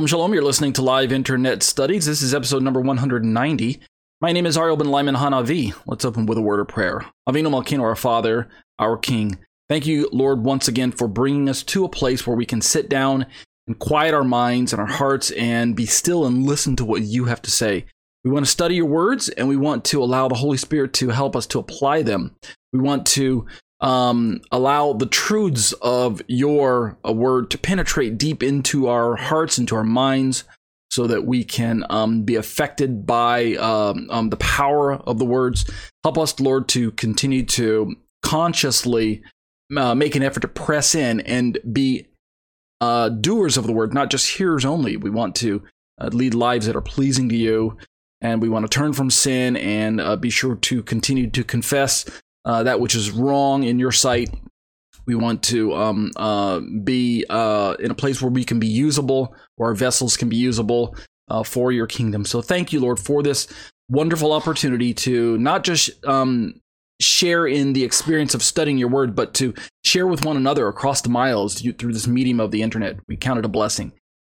Shalom, shalom. You're listening to Live Internet Studies. This is episode number 190. My name is Ariel Ben Lyman Hanavi. Let's open with a word of prayer. Avinu Malkeinu, our Father, our King. Thank you, Lord, once again for bringing us to a place where we can sit down and quiet our minds and our hearts and be still and listen to what you have to say. We want to study your words and we want to allow the Holy Spirit to help us to apply them. We want to um, allow the truths of your uh, word to penetrate deep into our hearts, into our minds, so that we can um, be affected by um, um, the power of the words. Help us, Lord, to continue to consciously uh, make an effort to press in and be uh, doers of the word, not just hearers only. We want to uh, lead lives that are pleasing to you, and we want to turn from sin and uh, be sure to continue to confess uh, that which is wrong in your sight. We want to um, uh, be uh, in a place where we can be usable, where our vessels can be usable uh, for your kingdom. So thank you, Lord, for this wonderful opportunity to not just um, share in the experience of studying your word, but to share with one another across the miles through this medium of the internet. We count it a blessing.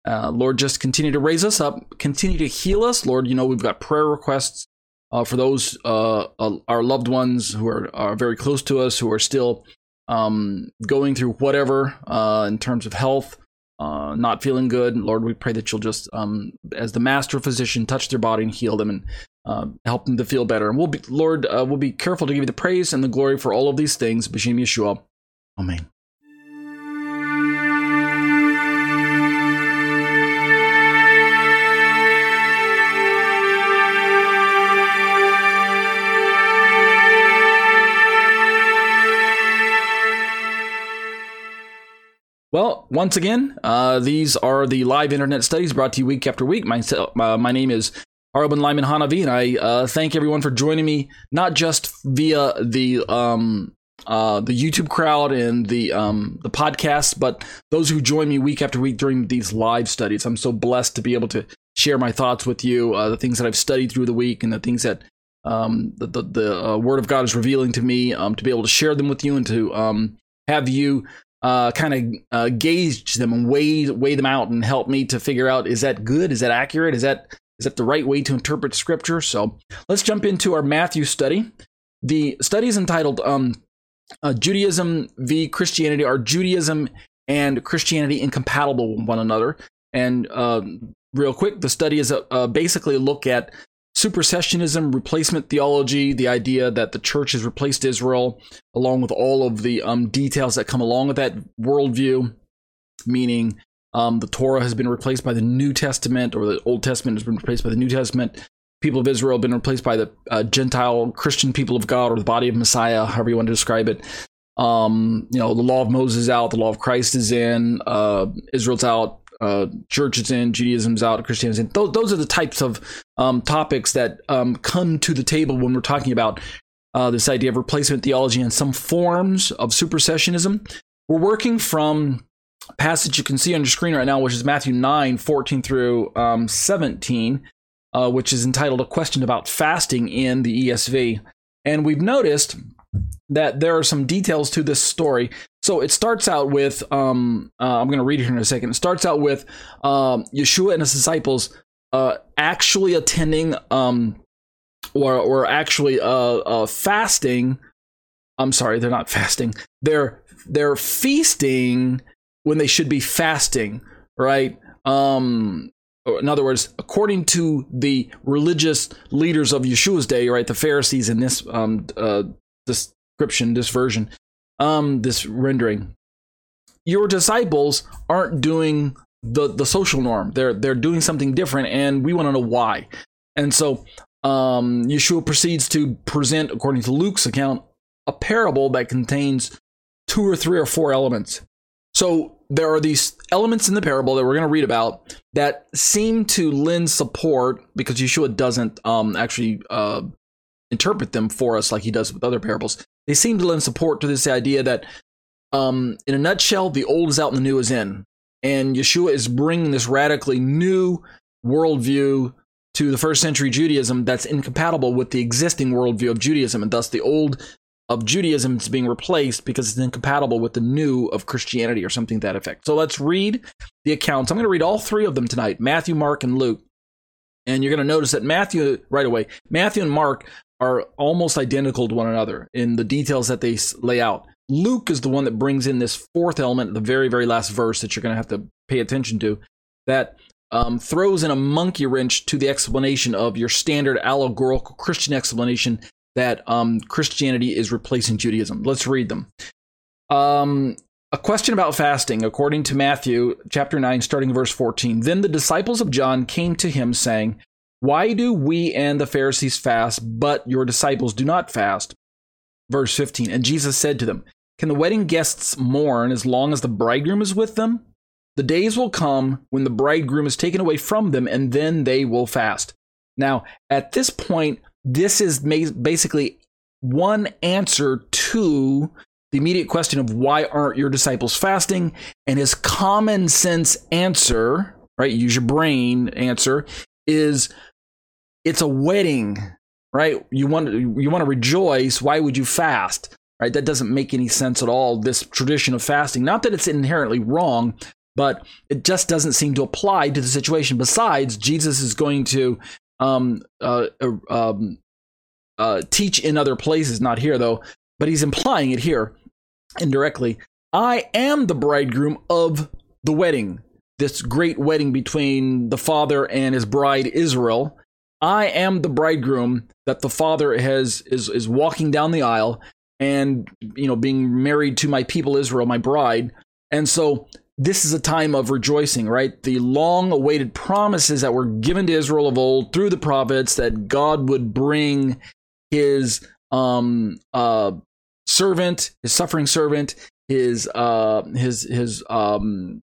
Uh, Lord, just continue to raise us up, continue to heal us. Lord, you know, we've got prayer requests uh, for those uh, uh, our loved ones who are, are very close to us, who are still um, going through whatever uh, in terms of health, uh, not feeling good. Lord, we pray that you'll just, um, as the master physician, touch their body and heal them and uh, help them to feel better. And we'll be, Lord, we'll be careful to give you the praise and the glory for all of these things. B'Shem Yeshua. Amen. Well, once again, uh, these are the live internet studies brought to you week after week. My, uh, my name is Arben Lyman Hanavi, and I uh, thank everyone for joining me, not just via the um, uh, the YouTube crowd and the um, the podcast, but those who join me week after week during these live studies. I'm so blessed to be able to share my thoughts with you, uh, the things that I've studied through the week, and the things that um, the the, the uh, Word of God is revealing to me, um, to be able to share them with you and to um, have you uh, kind of uh, gauge them and weigh weigh them out and help me to figure out is that good, is that accurate, is that is that the right way to interpret scripture? So let's jump into our Matthew study. The study is entitled um, uh, "Judaism v Christianity." Are Judaism and Christianity incompatible with one another? And uh, real quick, the study is a, uh, basically a look at supersessionism, replacement theology, the idea that the church has replaced Israel, along with all of the um, details that come along with that worldview, meaning um, the Torah has been replaced by the New Testament, or the Old Testament has been replaced by the New Testament. People of Israel have been replaced by the uh, Gentile Christian people of God, or the body of Messiah, however you want to describe it. Um, you know, the law of Moses out, the law of Christ is in, uh, Israel's out, uh, church in, Judaism's out, Christianity in. Those, those are the types of um, topics that um, come to the table when we're talking about uh, this idea of replacement theology and some forms of supersessionism. We're working from a passage you can see on your screen right now, which is Matthew 9, 14 through um, 17, uh, which is entitled A Question About Fasting in the ESV. And we've noticed that there are some details to this story. So it starts out with um, uh, I'm going to read it here in a second. It starts out with um, Yeshua and his disciples uh, actually attending um, or or actually uh, uh, fasting. I'm sorry, they're not fasting. They're they're feasting when they should be fasting, right? Um, in other words, according to the religious leaders of Yeshua's day, right, the Pharisees in this um, uh, this description, this version, um, this rendering, your disciples aren't doing the the social norm. They're they're doing something different, and we want to know why. And so, um, Yeshua proceeds to present, according to Luke's account, a parable that contains two or three or four elements. So there are these elements in the parable that we're going to read about that seem to lend support because Yeshua doesn't um, actually uh, interpret them for us like he does with other parables. They seem to lend support to this idea that, um, in a nutshell, the old is out and the new is in. And Yeshua is bringing this radically new worldview to the first century Judaism that's incompatible with the existing worldview of Judaism. And thus, the old of Judaism is being replaced because it's incompatible with the new of Christianity or something to that effect. So let's read the accounts. I'm going to read all three of them tonight Matthew, Mark, and Luke. And you're going to notice that Matthew, right away, Matthew and Mark are almost identical to one another in the details that they lay out. Luke is the one that brings in this fourth element, the very, very last verse that you're going to have to pay attention to, that um, throws in a monkey wrench to the explanation of your standard allegorical Christian explanation that um, Christianity is replacing Judaism. Let's read them. Um, a question about fasting, according to Matthew chapter 9, starting verse 14. Then the disciples of John came to him, saying, Why do we and the Pharisees fast, but your disciples do not fast? Verse 15. And Jesus said to them, Can the wedding guests mourn as long as the bridegroom is with them? The days will come when the bridegroom is taken away from them, and then they will fast. Now, at this point, this is basically one answer to the immediate question of why aren't your disciples fasting? And his common sense answer, right? Use your brain answer is it's a wedding, right? You want to, you want to rejoice. Why would you fast? Right? That doesn't make any sense at all. This tradition of fasting, not that it's inherently wrong, but it just doesn't seem to apply to the situation. Besides, Jesus is going to um, uh, uh, um, uh, teach in other places, not here though, but he's implying it here indirectly. I am the bridegroom of the wedding, this great wedding between the father and his bride Israel. I am the bridegroom that the father has is is walking down the aisle and you know being married to my people Israel, my bride. And so this is a time of rejoicing, right? The long awaited promises that were given to Israel of old through the prophets that God would bring his um uh servant, his suffering servant, his uh his his um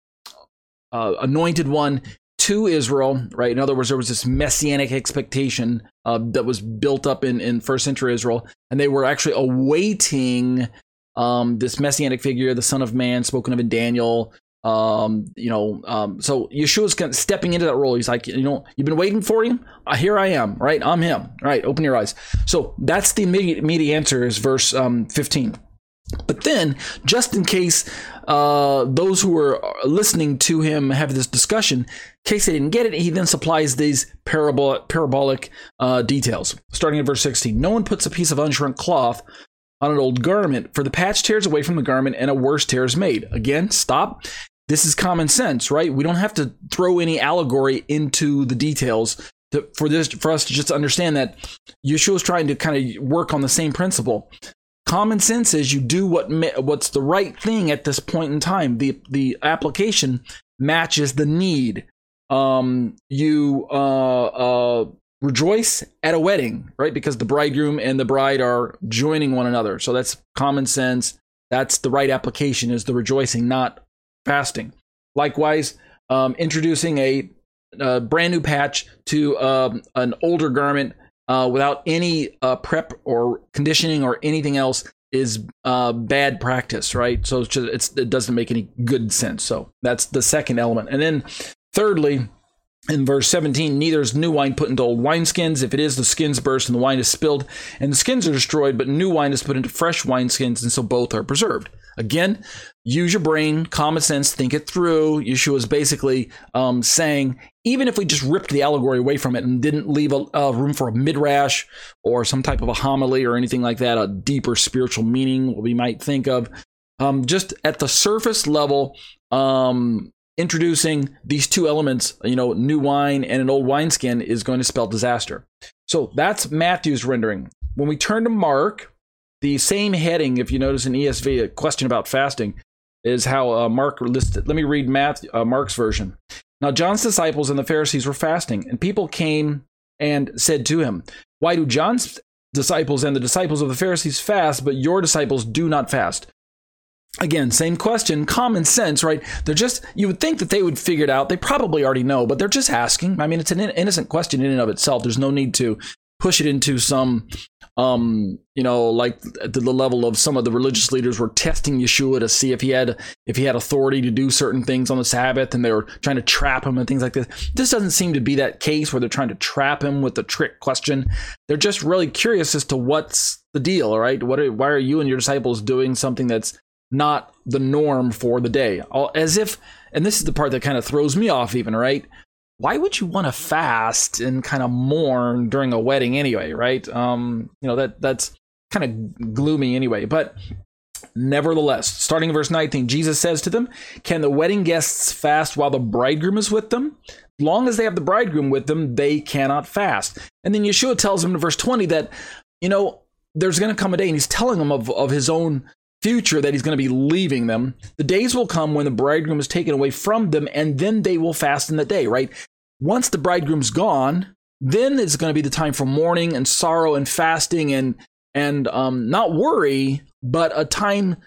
uh, anointed one to Israel, right? In other words, there was this messianic expectation uh, that was built up in, in first century Israel, and they were actually awaiting um, this messianic figure, the Son of Man, spoken of in Daniel, um, you know, um, so Yeshua's kind of stepping into that role. He's like, you know, you've been waiting for him. Uh, here I am, right? I'm him, right? Open your eyes. So that's the immediate, immediate answer is verse um, 15. But then, just in case uh, those who are listening to him have this discussion, in case they didn't get it, he then supplies these parabol- parabolic uh, details. Starting at verse 16 No one puts a piece of unshrunk cloth on an old garment, for the patch tears away from the garment and a worse tear is made. Again, stop. This is common sense, right? We don't have to throw any allegory into the details to, for this for us to just understand that Yeshua is trying to kind of work on the same principle. Common sense is you do what what's the right thing at this point in time. The the application matches the need. Um, you uh, uh, rejoice at a wedding, right? Because the bridegroom and the bride are joining one another. So that's common sense. That's the right application is the rejoicing, not fasting. Likewise, um, introducing a, a, brand new patch to um, an older garment uh, without any uh, prep or conditioning or anything else is uh, bad practice, right? So it's just, it's, it doesn't make any good sense. So that's the second element. And then thirdly, in verse 17, neither is new wine put into old wineskins. If it is, the skins burst and the wine is spilled, and the skins are destroyed, but new wine is put into fresh wineskins, and so both are preserved. Again, use your brain, common sense, think it through. Yeshua is basically um, saying, even if we just ripped the allegory away from it and didn't leave a, a, room for a midrash or some type of a homily or anything like that, a deeper spiritual meaning, what we might think of, um, just at the surface level, um, introducing these two elements, you know, new wine and an old wineskin is going to spell disaster. So that's Matthew's rendering. When we turn to Mark, the same heading, if you notice in ESV, a question about fasting, is how uh, Mark listed. Let me read Matthew, uh, Mark's version. Now, John's disciples and the Pharisees were fasting, and people came and said to him, Why do John's disciples and the disciples of the Pharisees fast, but your disciples do not fast? Again, same question, common sense, right? They're just, you would think that they would figure it out. They probably already know, but they're just asking. I mean, it's an innocent question in and of itself. There's no need to push it into some um, you know, like at the level of some of the religious leaders were testing Yeshua to see if he had if he had authority to do certain things on the Sabbath, and they were trying to trap him and things like this. This doesn't seem to be that case where they're trying to trap him with the trick question. They're just really curious as to what's the deal, right? What are, why are you and your disciples doing something that's not the norm for the day? As if, and this is the part that kind of throws me off, even right why would you want to fast and kind of mourn during a wedding anyway, right? Um, you know, that that's kind of gloomy anyway. But nevertheless, starting in verse 19, Jesus says to them, Can the wedding guests fast while the bridegroom is with them? Long as they have the bridegroom with them, they cannot fast. And then Yeshua tells them in verse 20 that, you know, there's going to come a day, and he's telling them of, of his own future that he's going to be leaving them. The days will come when the bridegroom is taken away from them, and then they will fast in the day, right? Once the bridegroom's gone, then it's going to be the time for mourning and sorrow and fasting and and um, not worry, but a time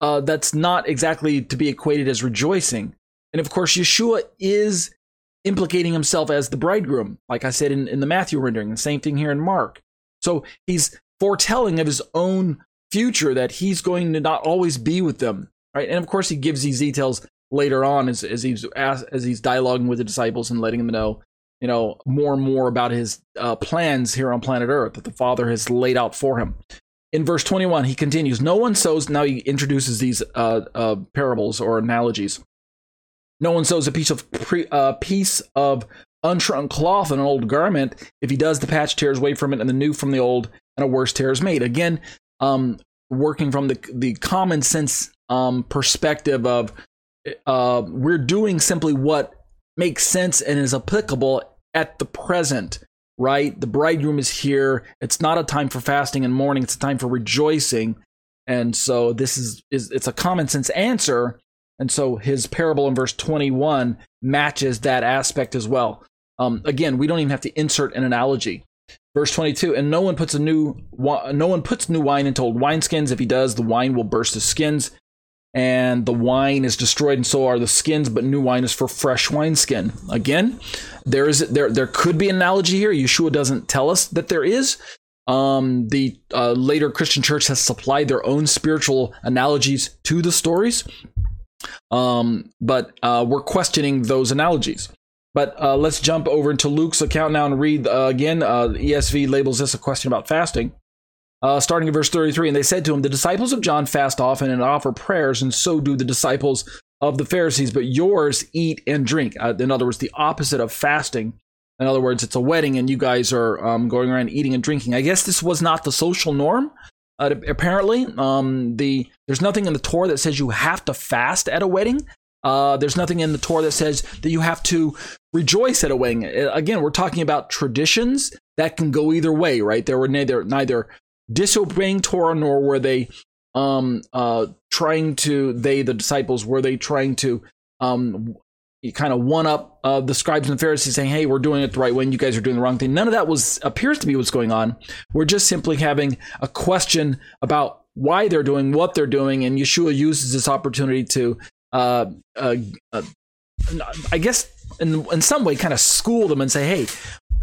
uh, that's not exactly to be equated as rejoicing. And of course, Yeshua is implicating himself as the bridegroom, like I said in, in the Matthew rendering, the same thing here in Mark. So he's foretelling of his own future that he's going to not always be with them, right? And of course, he gives these details later on as, as he's as, he's dialoguing with the disciples and letting them know, you know, more and more about his uh, plans here on planet Earth that the Father has laid out for him. In verse 21, he continues, "No one sows." Now he introduces these uh, uh, parables or analogies. No one sews a piece of pre, uh, piece of unshrunk cloth in an old garment. If he does, the patch tears away from it, and the new from the old, and a worse tear is made. Again, um, working from the the common sense um, perspective of uh, we're doing simply what makes sense and is applicable at the present. Right, the bridegroom is here. It's not a time for fasting and mourning. It's a time for rejoicing. And so this is, is it's a common sense answer. And so his parable in verse 21 matches that aspect as well. Um, again, we don't even have to insert an analogy. Verse 22, and no one puts a new no one puts new wine into old wineskins. If he does, the wine will burst the skins, and the wine is destroyed, and so are the skins. But new wine is for fresh wineskin. Again, there is there there could be an analogy here. Yeshua doesn't tell us that there is. Um, the uh, later Christian church has supplied their own spiritual analogies to the stories, um, but uh, we're questioning those analogies. But uh, let's jump over into Luke's account now and read uh, again. Uh, ESV labels this a question about fasting. Uh, starting in verse 33, and they said to him, The disciples of John fast often and offer prayers, and so do the disciples of the Pharisees, but yours eat and drink. Uh, in other words, the opposite of fasting. In other words, it's a wedding, and you guys are um, going around eating and drinking. I guess this was not the social norm. Uh, apparently, um, the there's nothing in the Torah that says you have to fast at a wedding. Uh, there's nothing in the Torah that says that you have to rejoice at a wedding. Uh, again, we're talking about traditions that can go either way, right? They were neither neither disobeying Torah nor were they um, uh, trying to they the disciples were they trying to um, kind of one up uh, the scribes and the Pharisees, saying, "Hey, we're doing it the right way, and you guys are doing the wrong thing." None of that was appears to be what's going on. We're just simply having a question about why they're doing what they're doing, and Yeshua uses this opportunity to uh, uh, uh, I guess in in some way kind of school them and say, hey,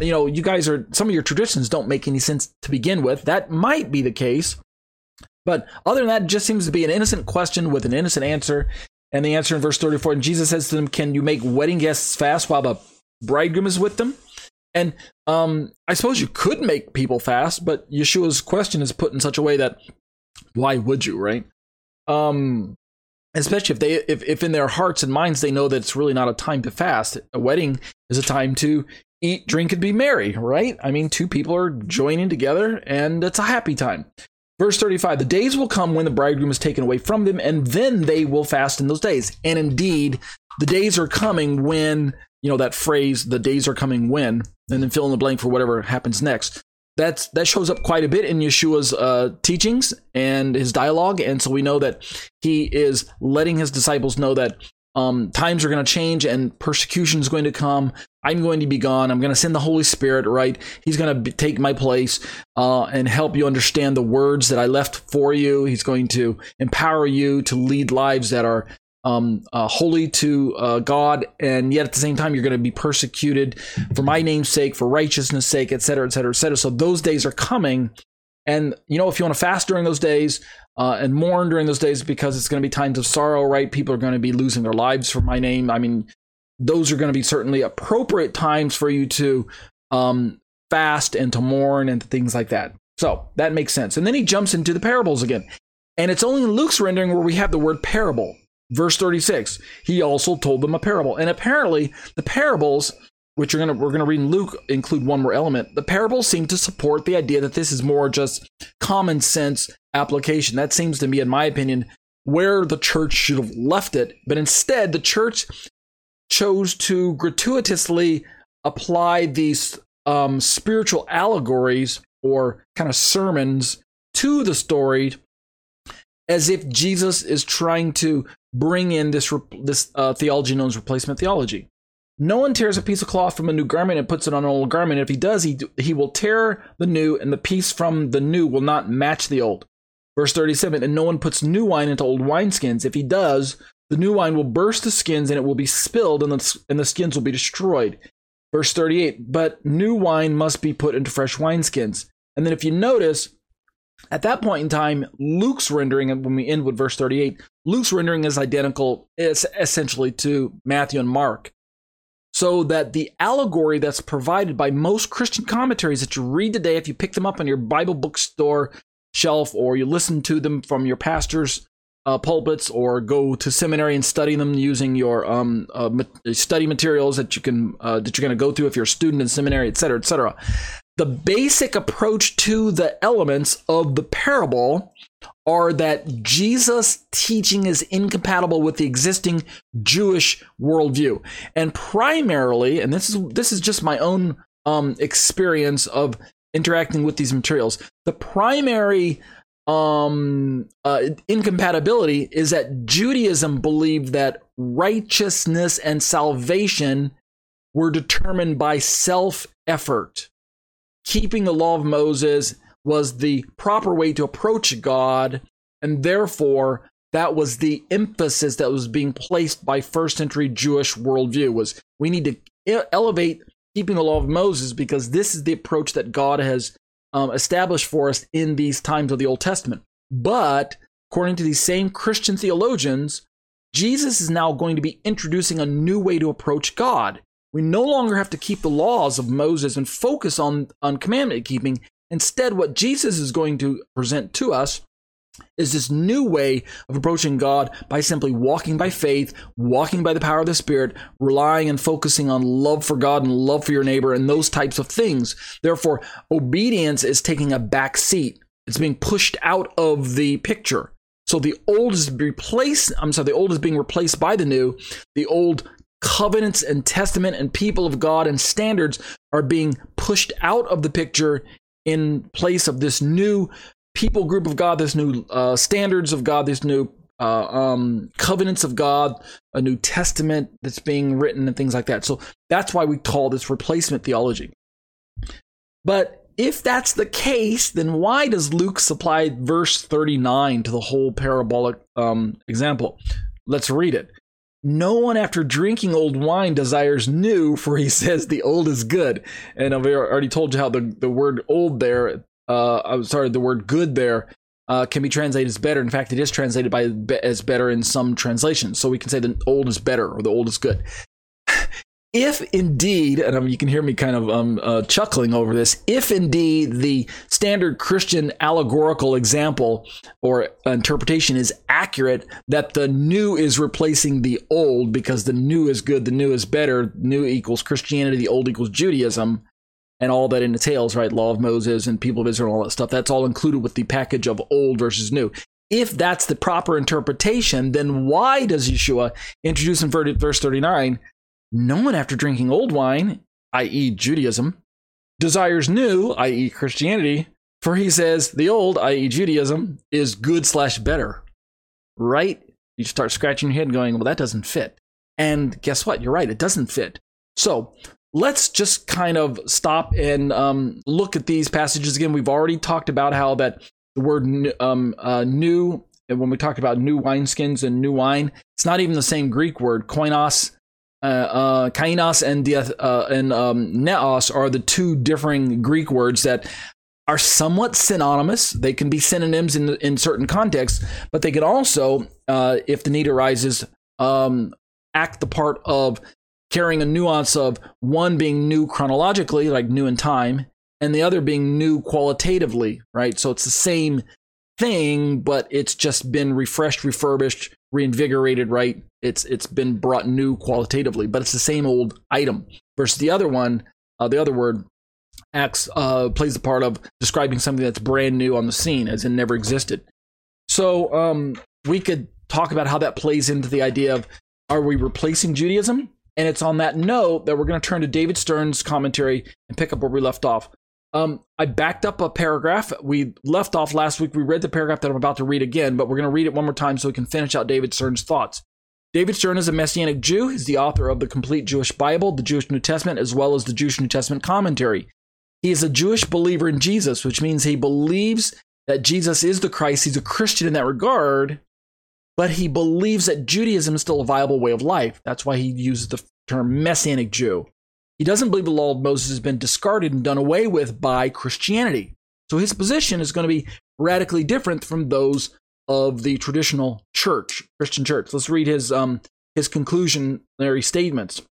you know, you guys are some of your traditions don't make any sense to begin with. That might be the case, but other than that, it just seems to be an innocent question with an innocent answer. And the answer in verse 34, and Jesus says to them, Can you make wedding guests fast while the bridegroom is with them? And um, I suppose you could make people fast, but Yeshua's question is put in such a way that why would you, right? Um, especially if they if, if in their hearts and minds they know that it's really not a time to fast a wedding is a time to eat drink and be merry right? I mean two people are joining together and it's a happy time. Verse 35 the days will come when the bridegroom is taken away from them and then they will fast in those days. And indeed the days are coming when you know that phrase the days are coming when and then fill in the blank for whatever happens next that's that shows up quite a bit in Yeshua's uh, teachings and his dialogue, and so we know that he is letting his disciples know that um, times are going to change and persecution is going to come. I'm going to be gone. I'm going to send the Holy Spirit, right? He's going to take my place uh, and help you understand the words that I left for you. He's going to empower you to lead lives that are um, uh, holy to uh, God, and yet at the same time you're going to be persecuted for my name's sake, for righteousness' sake, et cetera, et cetera, et cetera. So those days are coming, and you know if you want to fast during those days uh, and mourn during those days because it's going to be times of sorrow, right? People are going to be losing their lives for my name. I mean, those are going to be certainly appropriate times for you to um, fast and to mourn and things like that. So that makes sense. And then he jumps into the parables again. And it's only in Luke's rendering where we have the word parable. Verse 36, he also told them a parable. And apparently, the parables, which are gonna, we're going to read in Luke, include one more element. The parables seem to support the idea that this is more just common sense application. That seems to me, in my opinion, where the church should have left it. But instead, the church chose to gratuitously apply these um, spiritual allegories or kind of sermons to the story as if Jesus is trying to bring in this this uh, theology known as replacement theology. No one tears a piece of cloth from a new garment and puts it on an old garment. If he does, he he will tear the new, and the piece from the new will not match the old. Verse 37 And no one puts new wine into old wineskins. If he does, the new wine will burst the skins, and it will be spilled, and the, and the skins will be destroyed. Verse 38 But new wine must be put into fresh wineskins. And then if you notice, at that point in time, Luke's rendering, and when we end with verse 38, Luke's rendering is identical is essentially to Matthew and Mark. So that the allegory that's provided by most Christian commentaries that you read today, if you pick them up on your Bible bookstore shelf or you listen to them from your pastor's uh, pulpits or go to seminary and study them using your um, uh, study materials that you can uh, that you're going to go through if you're a student in seminary, et cetera, et cetera the basic approach to the elements of the parable are that Jesus' teaching is incompatible with the existing Jewish worldview. And primarily, and this is this is just my own um, experience of interacting with these materials, the primary um, uh, incompatibility is that Judaism believed that righteousness and salvation were determined by self effort keeping the law of Moses was the proper way to approach God, and therefore that was the emphasis that was being placed by first century Jewish worldview was we need to elevate keeping the law of Moses because this is the approach that God has um, established for us in these times of the Old Testament. But according to these same Christian theologians, Jesus is now going to be introducing a new way to approach God. We no longer have to keep the laws of Moses and focus on, on commandment keeping. Instead, what Jesus is going to present to us is this new way of approaching God by simply walking by faith, walking by the power of the Spirit, relying and focusing on love for God and love for your neighbor and those types of things. Therefore, obedience is taking a back seat. It's being pushed out of the picture. So the old is replaced, I'm sorry, the old is being replaced by the new. The old covenants and testament and people of God and standards are being pushed out of the picture in place of this new people group of God, this new uh, standards of God, this new uh, um, covenants of God, a New Testament that's being written, and things like that. So that's why we call this replacement theology. But if that's the case, then why does Luke supply verse 39 to the whole parabolic um, example? Let's read it. No one after drinking old wine desires new, for he says the old is good. And I've already told you how the, the word old there, uh, I'm sorry, the word good there uh, can be translated as better. In fact, it is translated by as better in some translations. So we can say the old is better or the old is good if indeed, and um, you can hear me kind of um, uh, chuckling over this, if indeed the standard Christian allegorical example or interpretation is accurate, that the new is replacing the old because the new is good, the new is better, new equals Christianity, the old equals Judaism, and all that entails, right? Law of Moses and people of Israel, all that stuff. That's all included with the package of old versus new. If that's the proper interpretation, then why does Yeshua introduce in verse 39 no one, after drinking old wine, i.e., Judaism, desires new, i.e., Christianity, for he says the old, i.e., Judaism, is good slash better. Right? You start scratching your head going, well, that doesn't fit. And guess what? You're right, it doesn't fit. So let's just kind of stop and um, look at these passages again. We've already talked about how that the word um, uh, new and when we talk about new wineskins and new wine, it's not even the same Greek word. Koinos, uh, uh, kainos, and uh, and um, neos are the two differing Greek words that are somewhat synonymous. They can be synonyms in in certain contexts, but they can also, uh, if the need arises, um, act the part of carrying a nuance of one being new chronologically, like new in time, and the other being new qualitatively, right? So it's the same thing, but it's just been refreshed, refurbished, reinvigorated, right? It's it's been brought new qualitatively, but it's the same old item. Versus the other one, uh, the other word acts uh, plays the part of describing something that's brand new on the scene, as in never existed. So um, we could talk about how that plays into the idea of are we replacing Judaism? And it's on that note that we're going to turn to David Stern's commentary and pick up where we left off. Um, I backed up a paragraph. We left off last week. We read the paragraph that I'm about to read again, but we're going to read it one more time so we can finish out David Stern's thoughts. David Stern is a Messianic Jew. He's the author of the complete Jewish Bible, the Jewish New Testament, as well as the Jewish New Testament commentary. He is a Jewish believer in Jesus, which means he believes that Jesus is the Christ. He's a Christian in that regard, but he believes that Judaism is still a viable way of life. That's why he uses the term Messianic Jew. He doesn't believe the law of Moses has been discarded and done away with by Christianity. So his position is going to be radically different from those of the traditional church, Christian church. Let's read his um his conclusionary statements.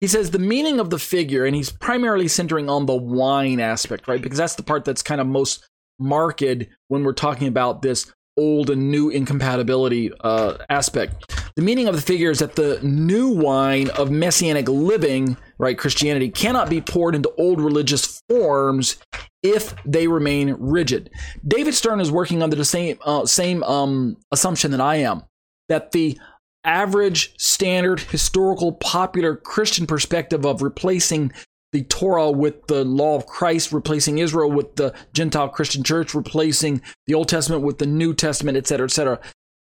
He says the meaning of the figure, and he's primarily centering on the wine aspect, right? Because that's the part that's kind of most marked when we're talking about this old and new incompatibility uh, aspect. The meaning of the figure is that the new wine of messianic living, right, Christianity, cannot be poured into old religious forms if they remain rigid. David Stern is working under the same uh, same um, assumption that I am that the average, standard, historical, popular Christian perspective of replacing the Torah with the law of Christ, replacing Israel with the Gentile Christian church, replacing the Old Testament with the New Testament, et cetera, et cetera.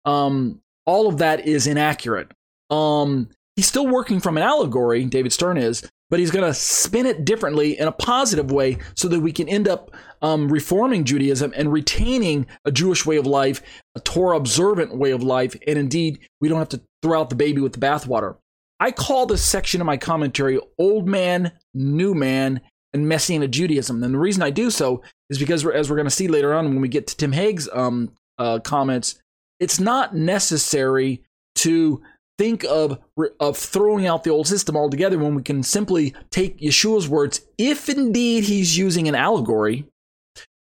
Um, all of that is inaccurate. Um, he's still working from an allegory, David Stern is, but he's going to spin it differently in a positive way so that we can end up um, reforming Judaism and retaining a Jewish way of life, a Torah observant way of life, and indeed, we don't have to throw out the baby with the bathwater. I call this section of my commentary Old Man, New Man, and Messianic Judaism. And the reason I do so is because, as we're going to see later on when we get to Tim Hegg's um, uh, comments, it's not necessary to think of of throwing out the old system altogether when we can simply take Yeshua's words, if indeed he's using an allegory.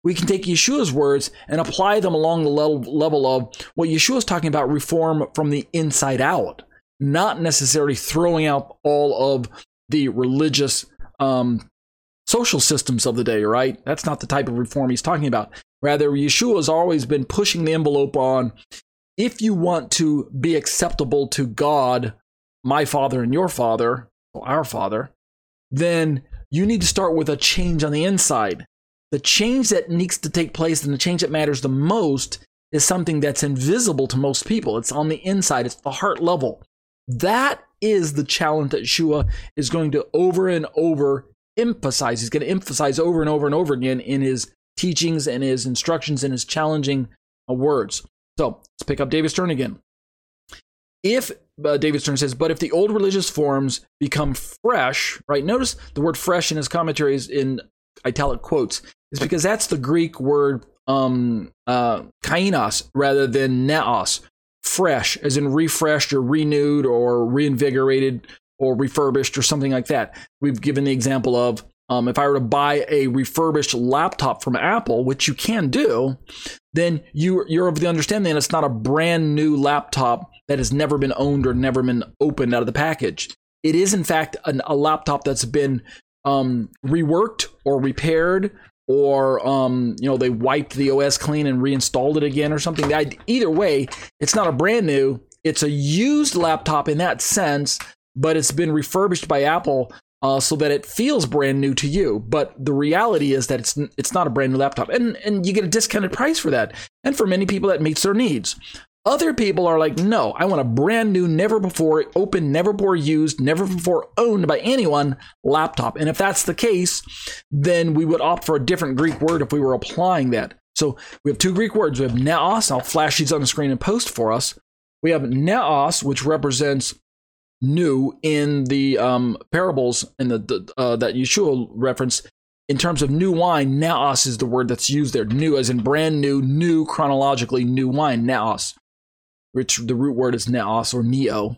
We can take Yeshua's words and apply them along the level, level of what Yeshua is talking about reform from the inside out not necessarily throwing out all of the religious um, social systems of the day, right? That's not the type of reform he's talking about. Rather, Yeshua has always been pushing the envelope on if you want to be acceptable to God, my Father and your Father, or our Father, then you need to start with a change on the inside. The change that needs to take place and the change that matters the most is something that's invisible to most people. It's on the inside, it's the heart level. That is the challenge that Shua is going to over and over emphasize. He's going to emphasize over and over and over again in his teachings and his instructions and his challenging uh, words. So let's pick up David Stern again. If uh, David Stern says, but if the old religious forms become fresh, right? Notice the word fresh in his commentaries in italic quotes is because that's the Greek word um, uh, kainos rather than neos, fresh, as in refreshed or renewed or reinvigorated or refurbished or something like that. We've given the example of um, if I were to buy a refurbished laptop from Apple, which you can do, then you, you're of the understanding that it's not a brand new laptop that has never been owned or never been opened out of the package. It is, in fact, an, a laptop that's been um, reworked or repaired or um, you know they wiped the OS clean and reinstalled it again or something. Either way, it's not a brand new. It's a used laptop in that sense, but it's been refurbished by Apple uh, so that it feels brand new to you. But the reality is that it's it's not a brand new laptop, and and you get a discounted price for that. And for many people, that meets their needs. Other people are like, no, I want a brand new, never before open, never before used, never before owned by anyone laptop. And if that's the case, then we would opt for a different Greek word if we were applying that. So we have two Greek words. We have neos. I'll flash these on the screen and post for us. We have neos, which represents new in the um, parables in the, the uh, that Yeshua referenced. In terms of new wine, neos is the word that's used there. New, as in brand new, new chronologically, new wine. Neos, which the root word is neos or neo.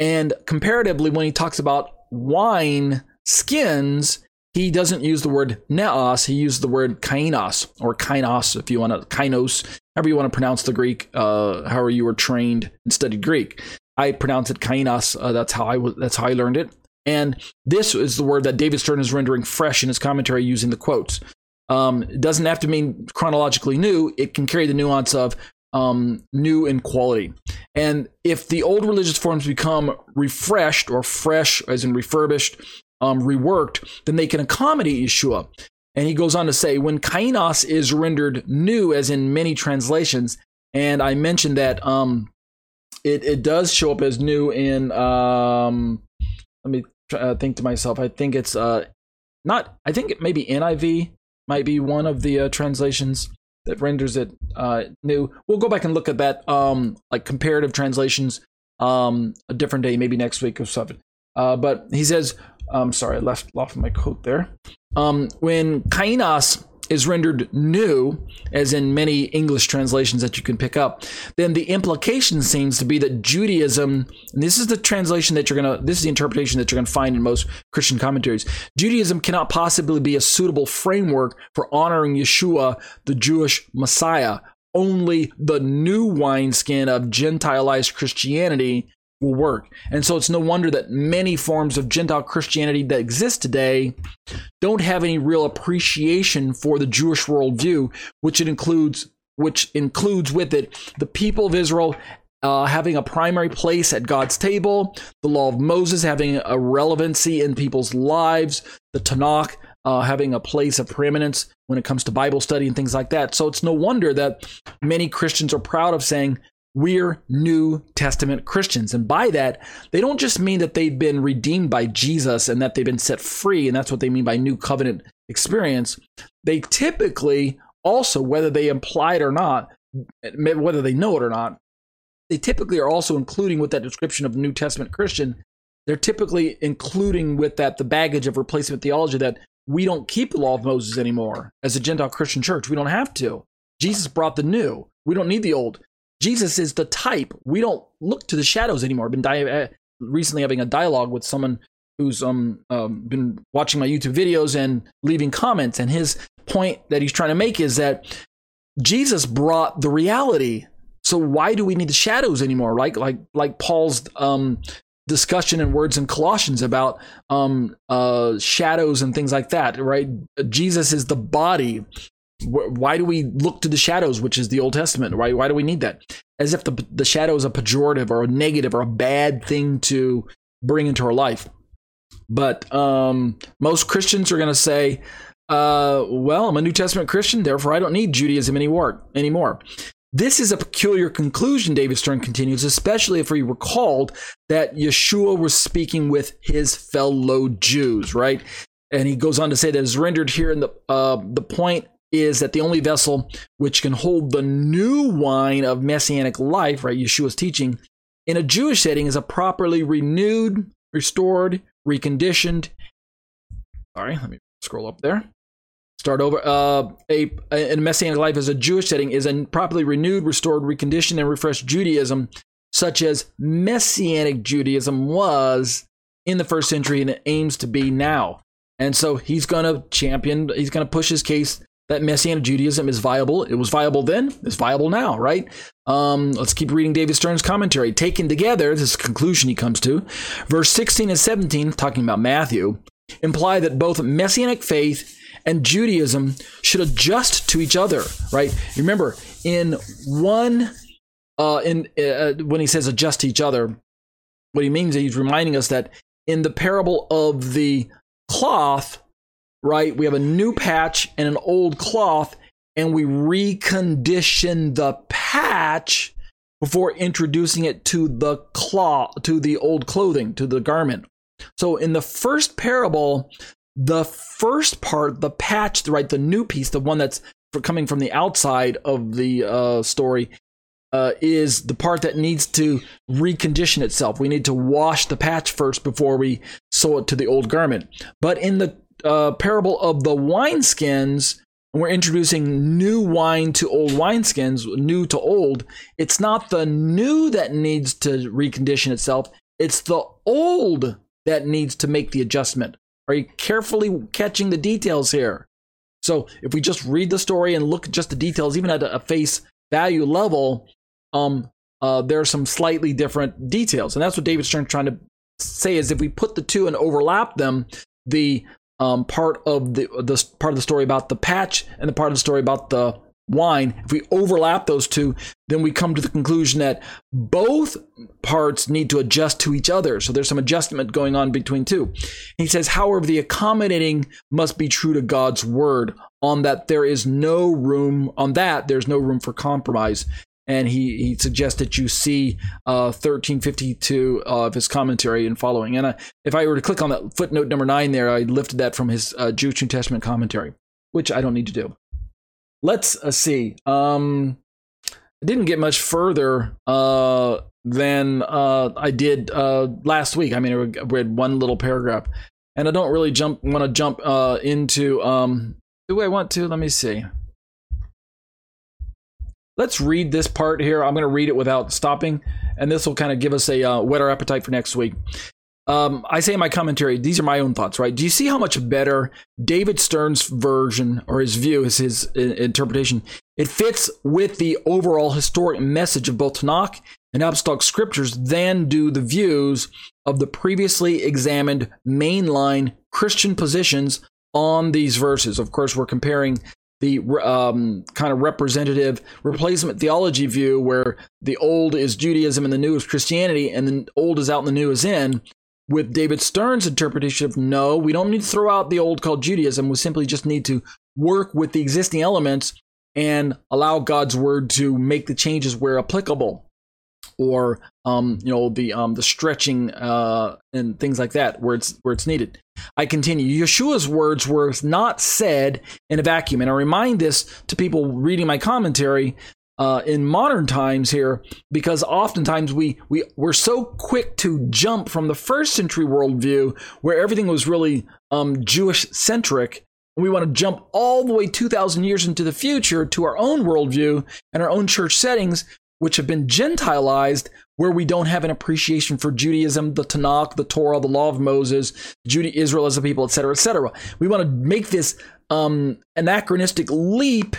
And comparatively, when he talks about wine skins, he doesn't use the word neos. He uses the word kainos or kainos, if you want to, kainos, however you want to pronounce the Greek, uh, however you were trained and studied Greek. I pronounce it kainos. Uh, that's how I w- that's how I learned it. And this is the word that David Stern is rendering fresh in his commentary using the quotes. Um, it doesn't have to mean chronologically new. It can carry the nuance of um, new in quality. And if the old religious forms become refreshed or fresh, as in refurbished, um, reworked, then they can accommodate Yeshua. And he goes on to say, when kainos is rendered new, as in many translations, and I mentioned that um, it, it does show up as new in, um, let me uh, think to myself, I think it's uh, not, I think it maybe NIV might be one of the uh, translations that renders it uh, new. We'll go back and look at that, um, like comparative translations, um, a different day, maybe next week or something. Uh, but he says, I'm um, sorry, I left off my quote there. Um, when kainos is rendered new, as in many English translations that you can pick up, then the implication seems to be that Judaism, and this is the translation that you're going to, this is the interpretation that you're going to find in most Christian commentaries. Judaism cannot possibly be a suitable framework for honoring Yeshua, the Jewish Messiah. Only the new wineskin of Gentileized Christianity will work. And so it's no wonder that many forms of Gentile Christianity that exist today don't have any real appreciation for the Jewish worldview, which it includes which includes with it the people of Israel uh, having a primary place at God's table, the law of Moses having a relevancy in people's lives, the Tanakh uh, having a place of preeminence when it comes to Bible study and things like that. So it's no wonder that many Christians are proud of saying, we're New Testament Christians. And by that, they don't just mean that they've been redeemed by Jesus and that they've been set free, and that's what they mean by new covenant experience. They typically also, whether they imply it or not, whether they know it or not, they typically are also including with that description of New Testament Christian, they're typically including with that the baggage of replacement theology that we don't keep the law of Moses anymore as a Gentile Christian church. We don't have to. Jesus brought the new. We don't need the old. Jesus is the type. We don't look to the shadows anymore. I've been di- uh, recently having a dialogue with someone who's um, um, been watching my YouTube videos and leaving comments, and his point that he's trying to make is that Jesus brought the reality. So why do we need the shadows anymore? Like like like Paul's um, discussion and words in Colossians about um, uh, shadows and things like that, right? Jesus is the body why do we look to the shadows, which is the Old Testament? Why, why do we need that? As if the, the shadow is a pejorative or a negative or a bad thing to bring into our life. But um, most Christians are going to say, uh, well, I'm a New Testament Christian, therefore I don't need Judaism anymore. anymore. This is a peculiar conclusion, David Stern continues, especially if we recalled that Yeshua was speaking with his fellow Jews, right? And he goes on to say that is rendered here in the uh, the point is that the only vessel which can hold the new wine of messianic life, right, Yeshua's teaching, in a Jewish setting is a properly renewed, restored, reconditioned. Sorry, let me scroll up there. Start over. Uh, a, a, messianic life as a Jewish setting is a properly renewed, restored, reconditioned, and refreshed Judaism, such as messianic Judaism was in the first century and it aims to be now. And so he's going to champion, he's going to push his case that Messianic Judaism is viable. It was viable then, it's viable now, right? Um, let's keep reading David Stern's commentary. Taken together, this conclusion he comes to, verse 16 and 17, talking about Matthew, imply that both Messianic faith and Judaism should adjust to each other, right? Remember, in one, uh, in uh, when he says adjust to each other, what he means is he's reminding us that in the parable of the cloth, right? We have a new patch and an old cloth, and we recondition the patch before introducing it to the cloth, to the old clothing, to the garment. So in the first parable, the first part, the patch, right, the new piece, the one that's coming from the outside of the uh, story uh, is the part that needs to recondition itself. We need to wash the patch first before we sew it to the old garment. But in the uh, parable of the wineskins, we're introducing new wine to old wineskins, new to old. It's not the new that needs to recondition itself, it's the old that needs to make the adjustment. Are you carefully catching the details here? So if we just read the story and look at just the details, even at a face value level, um, uh, there are some slightly different details, and that's what David Stern's trying to say is if we put the two and overlap them, the um, part of the the part of the story about the patch and the part of the story about the wine, if we overlap those two, then we come to the conclusion that both parts need to adjust to each other. So there's some adjustment going on between two. He says, however, the accommodating must be true to God's word. On that, there is no room, on that, there's no room for compromise and he, he suggests that you see uh, 1352 of his commentary and following. And uh, if I were to click on that footnote number nine there, I lifted that from his uh, Jewish New Testament commentary, which I don't need to do. Let's uh, see. Um, I didn't get much further uh, than uh, I did uh, last week. I mean, I read one little paragraph, and I don't really jump want to jump uh, into. Um, do I want to? Let me see. Let's read this part here. I'm going to read it without stopping, and this will kind of give us a uh, whet our appetite for next week. Um, I say in my commentary, these are my own thoughts, right? Do you see how much better David Stern's version or his view, his, his interpretation, it fits with the overall historic message of both Tanakh and Apostolic scriptures than do the views of the previously examined mainline Christian positions on these verses. Of course, we're comparing the um, kind of representative replacement theology view where the old is Judaism and the new is Christianity, and the old is out and the new is in. With David Stern's interpretation of no, we don't need to throw out the old called Judaism. We simply just need to work with the existing elements and allow God's word to make the changes where applicable or um, you know the um, the stretching uh, and things like that where it's where it's needed. I continue. Yeshua's words were not said in a vacuum, and I remind this to people reading my commentary uh, in modern times here because oftentimes we we we're so quick to jump from the first century worldview where everything was really um, Jewish centric. And we want to jump all the way 2,000 years into the future to our own worldview and our own church settings which have been Gentilized, where we don't have an appreciation for Judaism, the Tanakh, the Torah, the Law of Moses, Judah, Israel as a people, etc., etc. We want to make this um, anachronistic leap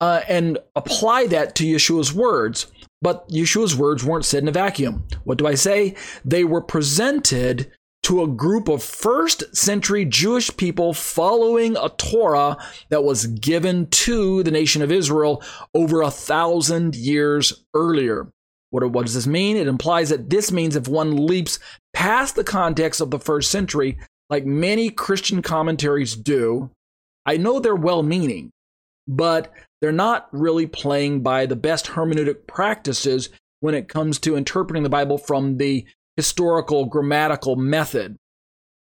uh, and apply that to Yeshua's words. But Yeshua's words weren't said in a vacuum. What do I say? They were presented to a group of first century Jewish people following a Torah that was given to the nation of Israel over a thousand years earlier. What, what does this mean? It implies that this means if one leaps past the context of the first century, like many Christian commentaries do, I know they're well meaning, but they're not really playing by the best hermeneutic practices when it comes to interpreting the Bible from the historical grammatical method.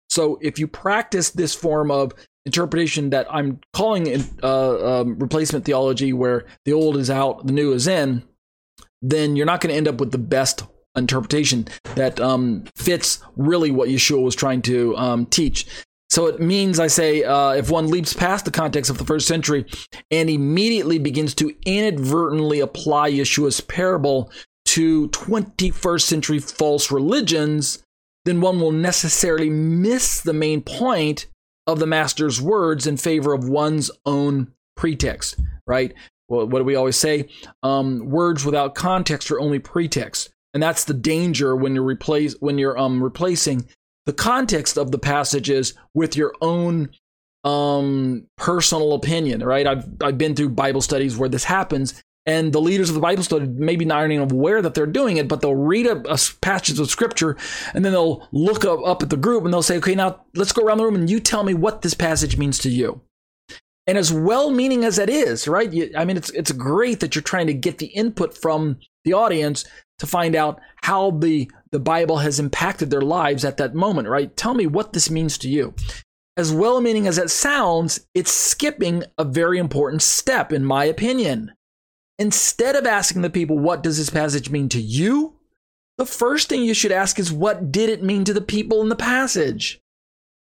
So if you practice this form of interpretation that I'm calling uh, um, replacement theology, where the old is out, the new is in, then you're not going to end up with the best interpretation that um, fits really what Yeshua was trying to um, teach. So it means, I say, uh, if one leaps past the context of the first century and immediately begins to inadvertently apply Yeshua's parable to 21st century false religions, then one will necessarily miss the main point of the master's words in favor of one's own pretext, right? Well, what do we always say? Um, words without context are only pretext, and that's the danger when you're replace when you're um, replacing the context of the passages with your own um, personal opinion, right? I've I've been through Bible studies where this happens, and the leaders of the Bible study maybe not even aware that they're doing it, but they'll read a, a uh, passage of scripture and then they'll look up, up at the group and they'll say, okay, now let's go around the room and you tell me what this passage means to you. And as well meaning as that is, right? You, I mean, it's, it's great that you're trying to get the input from the audience to find out how the, the Bible has impacted their lives at that moment, right? Tell me what this means to you. as well meaning as it sounds, it's skipping a very important step, in my opinion. Instead of asking the people, what does this passage mean to you? The first thing you should ask is, what did it mean to the people in the passage?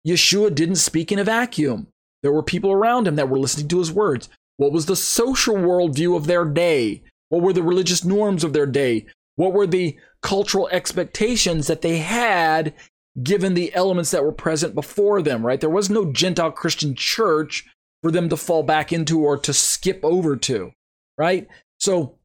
Yeshua didn't speak in a vacuum. There were people around him that were listening to his words. What was the social worldview of their day? What were the religious norms of their day? What were the cultural expectations that they had given the elements that were present before them, right? There was no Gentile Christian church for them to fall back into or to skip over to, right? So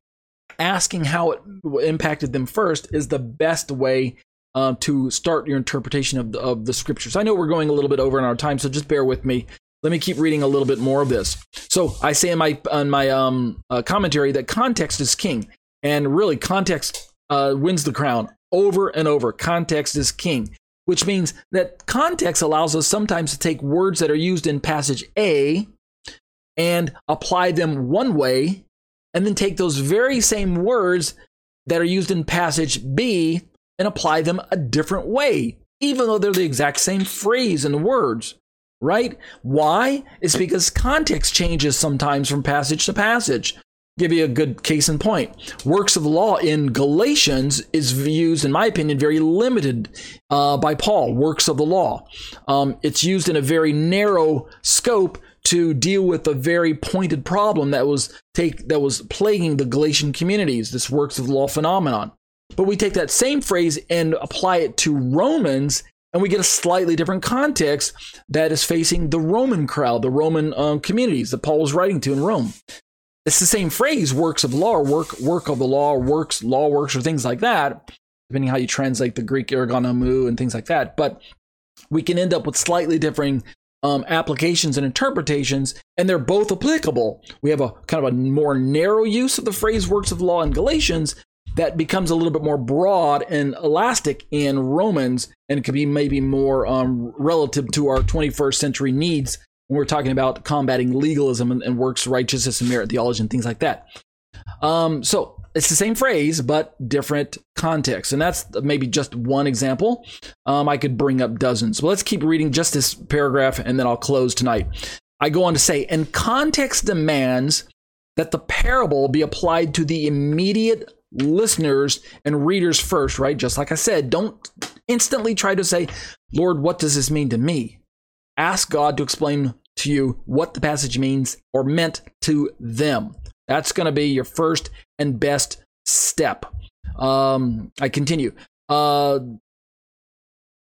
asking how it impacted them first is the best way uh, to start your interpretation of the, of the scriptures. I know we're going a little bit over in our time, so just bear with me. Let me keep reading a little bit more of this. So I say in my in my um, uh, commentary that context is king, and really context uh, wins the crown over and over. Context is king which means that context allows us sometimes to take words that are used in passage A and apply them one way, and then take those very same words that are used in passage B and apply them a different way, even though they're the exact same phrase and words, right? Why? It's because context changes sometimes from passage to passage give you a good case in point. Works of the law in Galatians is used, in my opinion, very limited uh, by Paul. Works of the law. Um, it's used in a very narrow scope to deal with a very pointed problem that was take that was plaguing the Galatian communities. This works of law phenomenon. But we take that same phrase and apply it to Romans. And we get a slightly different context that is facing the Roman crowd, the Roman uh, communities that Paul was writing to in Rome. It's the same phrase, works of law, or work work of the law, or works, law works, or things like that, depending how you translate the Greek erga nomou and things like that. But we can end up with slightly differing um, applications and interpretations, and they're both applicable. We have a kind of a more narrow use of the phrase works of law in Galatians that becomes a little bit more broad and elastic in Romans, and could be maybe more um, relative to our 21st century needs when we're talking about combating legalism and, and works righteousness and merit theology and things like that. Um, so it's the same phrase, but different context. And that's maybe just one example. Um, I could bring up dozens. But let's keep reading just this paragraph and then I'll close tonight. I go on to say, and context demands that the parable be applied to the immediate listeners and readers first, right? Just like I said, don't instantly try to say, Lord, what does this mean to me? ask God to explain to you what the passage means or meant to them. That's going to be your first and best step. Um, I continue. Uh,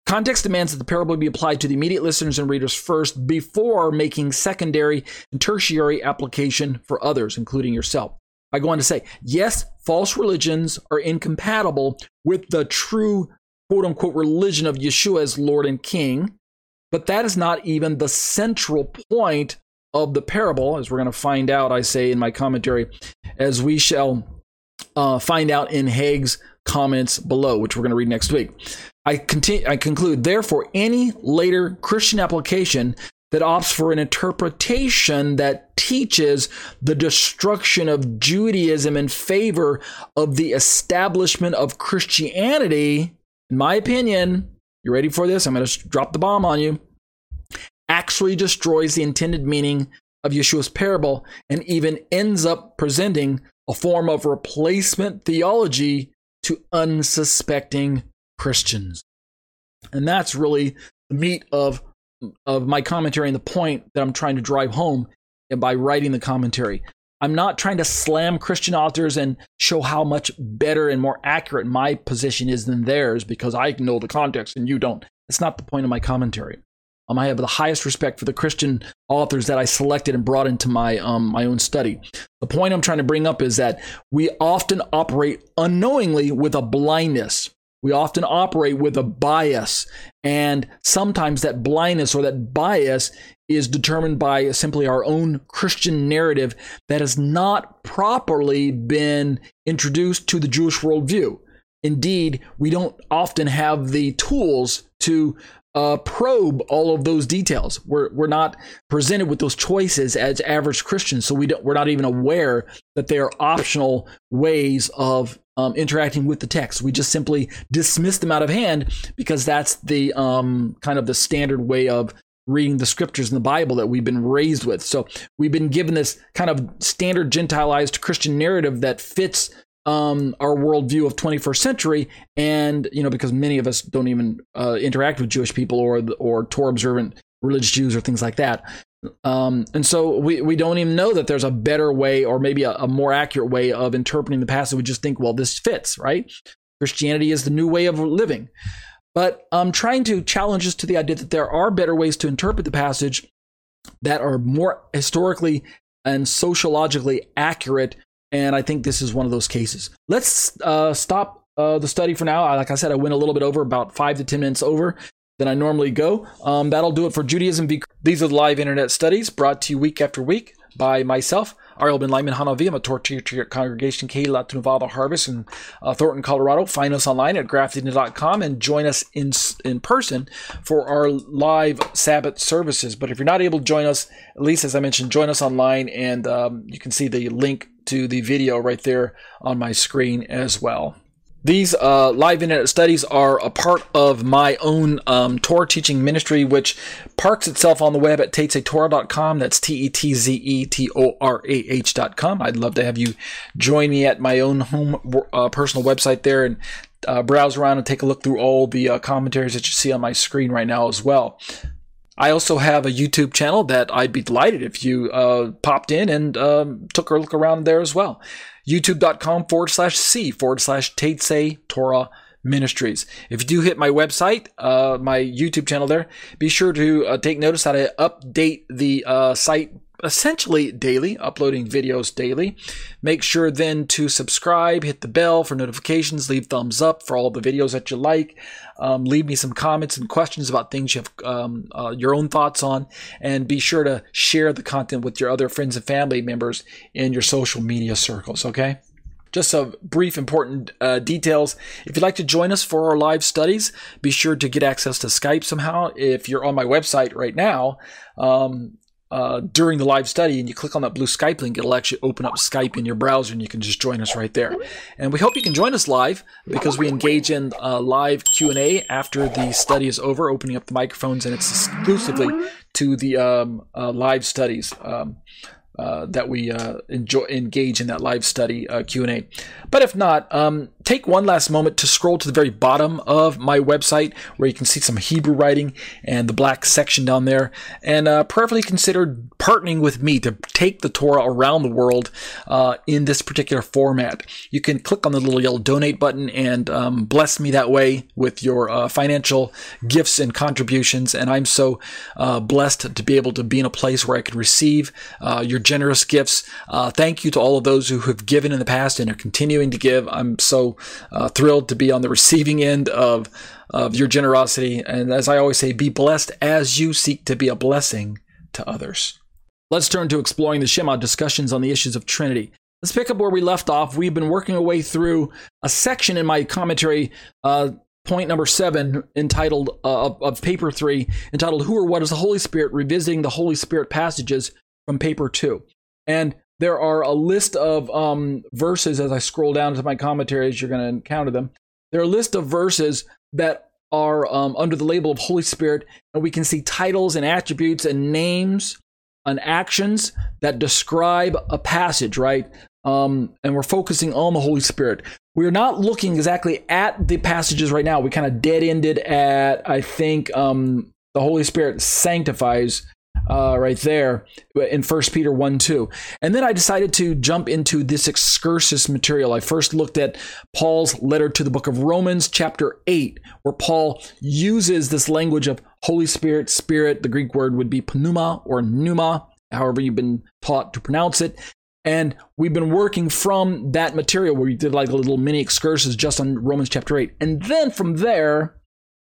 Context demands that the parable be applied to the immediate listeners and readers first before making secondary and tertiary application for others, including yourself. I go on to say, yes, false religions are incompatible with the true quote unquote religion of Yeshua as Lord and King. But that is not even the central point of the parable, as we're going to find out, I say in my commentary, as we shall uh, find out in Hegg's comments below, which we're going to read next week. I, continue, I conclude, therefore, any later Christian application that opts for an interpretation that teaches the destruction of Judaism in favor of the establishment of Christianity, in my opinion, you ready for this? I'm going to drop the bomb on you. Actually destroys the intended meaning of Yeshua's parable and even ends up presenting a form of replacement theology to unsuspecting Christians. And that's really the meat of, of my commentary and the point that I'm trying to drive home by writing the commentary. I'm not trying to slam Christian authors and show how much better and more accurate my position is than theirs because I know the context and you don't. That's not the point of my commentary. Um, I have the highest respect for the Christian authors that I selected and brought into my um, my own study. The point I'm trying to bring up is that we often operate unknowingly with a blindness. We often operate with a bias, and sometimes that blindness or that bias is determined by simply our own Christian narrative that has not properly been introduced to the Jewish worldview. Indeed, we don't often have the tools to uh, probe all of those details. We're, we're not presented with those choices as average Christians, so we don't, we're not even aware that they are optional ways of um, interacting with the text. We just simply dismiss them out of hand because that's the um, kind of the standard way of reading the scriptures in the Bible that we've been raised with. So we've been given this kind of standard Gentilized Christian narrative that fits um, our worldview of 21st century, and you know because many of us don't even uh, interact with Jewish people or or Torah observant religious Jews or things like that. Um, and so we, we don't even know that there's a better way or maybe a, a more accurate way of interpreting the passage. We just think, well, this fits, right? Christianity is the new way of living. But I'm trying to challenge us to the idea that there are better ways to interpret the passage that are more historically and sociologically accurate. And I think this is one of those cases. Let's uh, stop uh, the study for now. Like I said, I went a little bit over, about five to 10 minutes over than I normally go. Um, that'll do it for Judaism. These are the live internet studies brought to you week after week by myself, Ariel Ben Lyman Hanavi. I'm a Torah teacher congregation, Keilat Nevada Harvest in uh, Thornton, Colorado. Find us online at grafted.com and join us in, in person for our live Sabbath services. But if you're not able to join us, at least as I mentioned, join us online and um, you can see the link to the video right there on my screen as well. These uh, live internet studies are a part of my own um, Torah teaching ministry, which parks itself on the web at tetzetorah.com. That's T E T Z E T O R A H.com. I'd love to have you join me at my own home uh, personal website there and uh, browse around and take a look through all the uh, commentaries that you see on my screen right now as well. I also have a YouTube channel that I'd be delighted if you uh, popped in and um, took a look around there as well youtube.com forward slash C forward slash Tetze Torah Ministries. If you do hit my website, uh, my YouTube channel there, be sure to uh, take notice that I update the uh, site essentially daily, uploading videos daily. Make sure then to subscribe, hit the bell for notifications, leave thumbs up for all the videos that you like. Um, leave me some comments and questions about things you have um, uh, your own thoughts on, and be sure to share the content with your other friends and family members in your social media circles. Okay just some brief important uh, details. If you'd like to join us for our live studies, be sure to get access to Skype somehow. If you're on my website right now, um, uh, during the live study and you click on that blue Skype link, it'll actually open up Skype in your browser and you can just join us right there. And we hope you can join us live because we engage in uh, live Q&A after the study is over, opening up the microphones and it's exclusively to the um, uh, live studies. Um, uh, that we enjoy engage in that live study uh, Q&A. But if not, um, take one last moment to scroll to the very bottom of my website where you can see some Hebrew writing and the black section down there, and uh, prayerfully consider partnering with me to take the Torah around the world uh, in this particular format. You can click on the little yellow donate button and um, bless me that way with your uh, financial gifts and contributions. And I'm so uh, blessed to be able to be in a place where I can receive uh, your generous gifts. Uh, thank you to all of those who have given in the past and are continuing to give. I'm so uh, thrilled to be on the receiving end of of your generosity. And as I always say, be blessed as you seek to be a blessing to others. Let's turn to exploring the Shema discussions on the issues of Trinity. Let's pick up where we left off. We've been working our way through a section in my commentary, uh, point number seven, entitled uh, of, of paper three, entitled "Who or What is the Holy Spirit?" Revisiting the Holy Spirit passages from paper two. And there are a list of um, verses as I scroll down to my commentaries, you're going to encounter them. There are a list of verses that are um, under the label of Holy Spirit, and we can see titles and attributes and names and actions that describe a passage, right? Um, and we're focusing on the Holy Spirit. We're not looking exactly at the passages right now. We kind of dead ended at, I think, um, the Holy Spirit sanctifies uh, right there in First Peter 1 2. And then I decided to jump into this excursus material. I first looked at Paul's letter to the book of Romans, chapter 8, where Paul uses this language of Holy Spirit, Spirit. The Greek word would be pneuma or pneuma, however you've been taught to pronounce it. And we've been working from that material where we did like a little mini excursus just on Romans chapter 8. And then from there,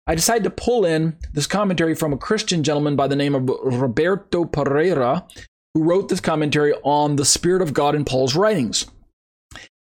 I decided to pull in this commentary from a Christian gentleman by the name of Roberto Pereira, who wrote this commentary on the Spirit of God in Paul's writings.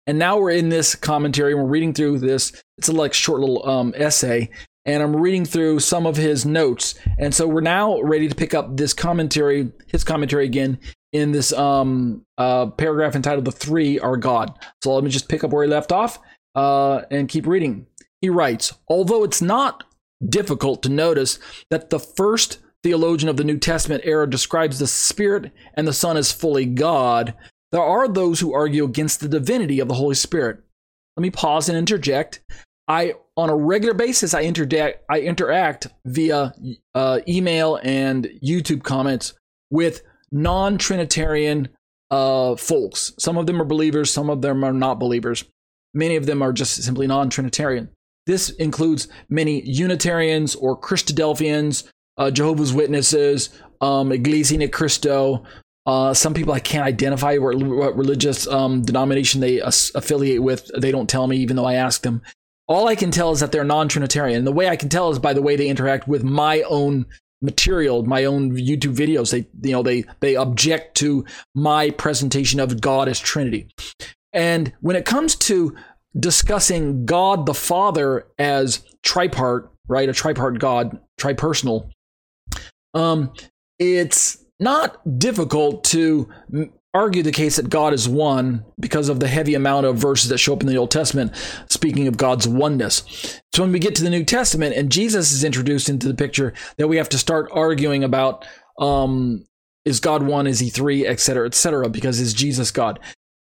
And now we're in this commentary, and we're reading through this. It's a like short little um, essay, and I'm reading through some of his notes. And so we're now ready to pick up this commentary, his commentary again, in this um, uh, paragraph entitled "The Three Are God." So let me just pick up where he left off uh, and keep reading. He writes, although it's not difficult to notice that the first theologian of the New Testament era, describes the Spirit and the Son as fully God, there are those who argue against the divinity of the Holy Spirit. Let me pause and interject. I, on a regular basis, I interact, I interact via uh, email and YouTube comments with non-Trinitarian uh, folks. Some of them are believers, some of them are not believers. Many of them are just simply non-Trinitarian. This includes many Unitarians or Christadelphians, uh, Jehovah's Witnesses, um, Iglesia Ni Cristo. Uh, some people I can't identify what, what religious um, denomination they as- affiliate with. They don't tell me, even though I ask them. All I can tell is that they're non-Trinitarian. The way I can tell is by the way they interact with my own material, my own YouTube videos. They, you know, they they object to my presentation of God as Trinity. And when it comes to discussing God the Father as tripart, right, a tripart God, tripersonal, um, it's not difficult to argue the case that God is one because of the heavy amount of verses that show up in the Old Testament speaking of God's oneness. So when we get to the New Testament and Jesus is introduced into the picture, that we have to start arguing about um, is God one, is he three, etc., etc., because is Jesus God?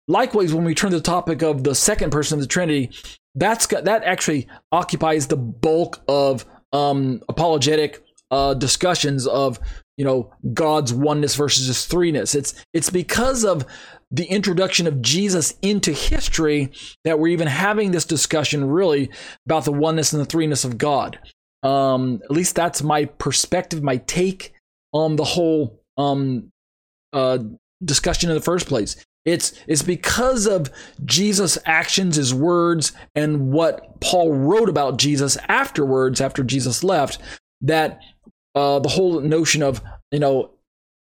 Likewise, when we turn to the topic of the second person of the Trinity, that's got, that actually occupies the bulk of um, apologetic uh, discussions of you know God's oneness versus his threeness. It's it's because of the introduction of Jesus into history that we're even having this discussion really about the oneness and the threeness of God. Um, at least that's my perspective, my take on the whole um, uh, discussion in the first place. It's it's because of Jesus' actions, his words, and what Paul wrote about Jesus afterwards, after Jesus left, that uh, the whole notion of you know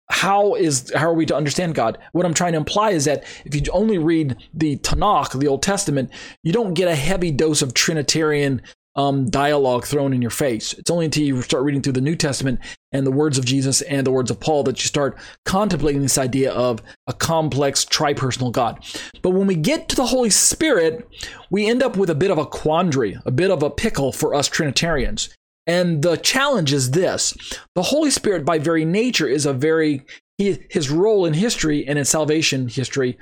how is how are we to understand God? What I'm trying to imply is that if you only read the Tanakh, the Old Testament, you don't get a heavy dose of Trinitarian um, dialogue thrown in your face. It's only until you start reading through the New Testament and the words of Jesus and the words of Paul that you start contemplating this idea of a complex tripersonal God. But when we get to the Holy Spirit, we end up with a bit of a quandary, a bit of a pickle for us Trinitarians. And the challenge is this the Holy Spirit, by very nature, is a very, his role in history and in salvation history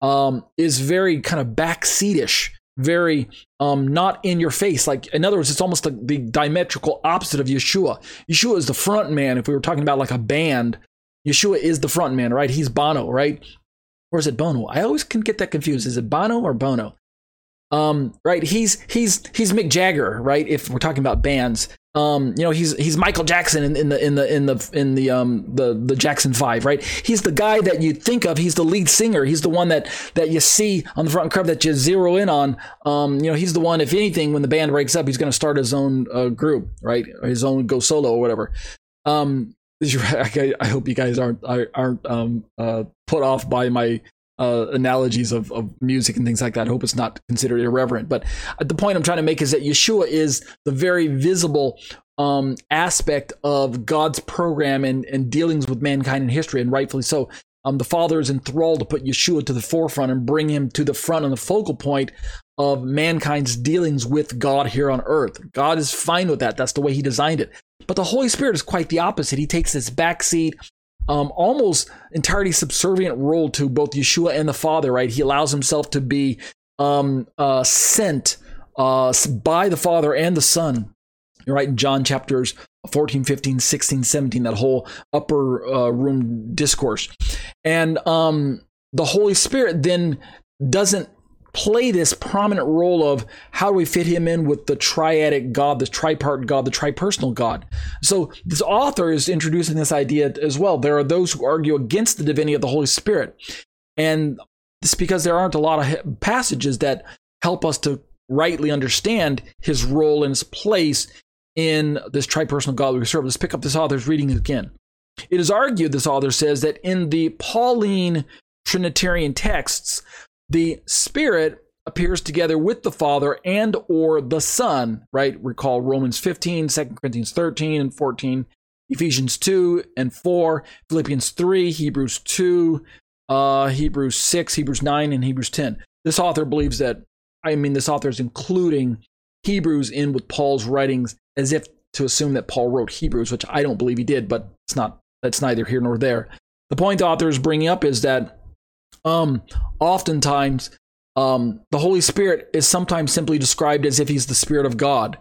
um, is very kind of backseatish, very um, not in your face. Like, in other words, it's almost the, the diametrical opposite of Yeshua. Yeshua is the front man. If we were talking about like a band, Yeshua is the front man, right? He's Bono, right? Or is it Bono? I always can get that confused. Is it Bono or Bono? Um, right? He's he's he's Mick Jagger, right? If we're talking about bands, um, you know, he's he's Michael Jackson in, in the in the in the in the um the the Jackson Five, right? He's the guy that you think of. He's the lead singer. He's the one that that you see on the front cover that you zero in on. Um, you know, he's the one. If anything, when the band breaks up, he's going to start his own uh, group, right? His own go solo or whatever. Um, I hope you guys aren't aren't um, uh, put off by my uh, analogies of, of music and things like that. I hope it's not considered irreverent. But the point I'm trying to make is that Yeshua is the very visible um, aspect of God's program and, and dealings with mankind in history, and rightfully so. Um, the Father is enthralled to put Yeshua to the forefront and bring him to the front and the focal point of mankind's dealings with God here on earth. God is fine with that. That's the way He designed it. But the Holy Spirit is quite the opposite. He takes this backseat um, almost entirely subservient role to both Yeshua and the Father, right? He allows himself to be um, uh, sent uh, by the Father and the Son, right? In John chapters 14, 15, 16, 17, that whole upper uh, room discourse. And um, the Holy Spirit then doesn't play this prominent role of how do we fit him in with the triadic God, the tripart God, the tripersonal God. So this author is introducing this idea as well. There are those who argue against the divinity of the Holy Spirit. And it's because there aren't a lot of passages that help us to rightly understand his role and his place in this tripersonal God we serve. Let's pick up this author's reading again. It is argued, this author says, that in the Pauline Trinitarian texts, the Spirit appears together with the Father and or the Son, right? Recall Romans 15, 2 Corinthians 13 and 14, Ephesians 2 and 4, Philippians 3, Hebrews 2, uh, Hebrews 6, Hebrews 9, and Hebrews 10. This author believes that, I mean, this author is including Hebrews in with Paul's writings as if to assume that Paul wrote Hebrews, which I don't believe he did, but it's not. That's neither here nor there. The point the author is bringing up is that um, oftentimes um, the Holy Spirit is sometimes simply described as if he's the Spirit of God.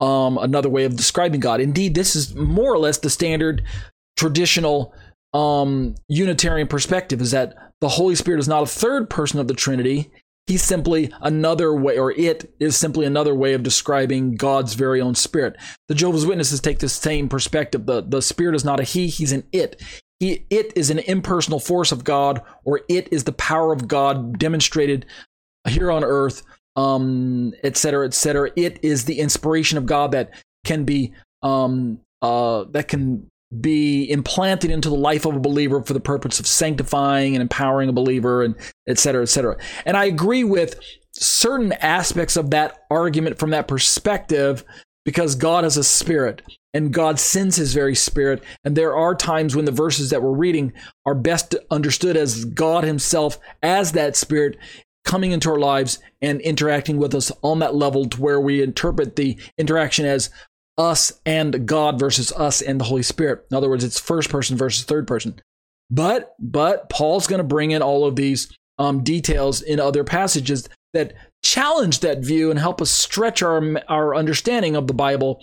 Um, another way of describing God. Indeed, this is more or less the standard traditional um, Unitarian perspective is that the Holy Spirit is not a third person of the Trinity. He's simply another way, or it is simply another way of describing God's very own spirit. The Jehovah's Witnesses take the same perspective. The, the spirit is not a he, he's an it. It is an impersonal force of God, or it is the power of God demonstrated here on earth, um, et cetera, et cetera. It is the inspiration of God that can be um, uh, that can be implanted into the life of a believer for the purpose of sanctifying and empowering a believer and et cetera, et cetera. And I agree with certain aspects of that argument from that perspective because God is a spirit and God sends his very spirit. And there are times when the verses that we're reading are best understood as God himself as that spirit coming into our lives and interacting with us on that level to where we interpret the interaction as us and God versus us and the Holy Spirit. In other words, it's first person versus third person. But but Paul's going to bring in all of these um, details in other passages that challenge that view and help us stretch our our understanding of the Bible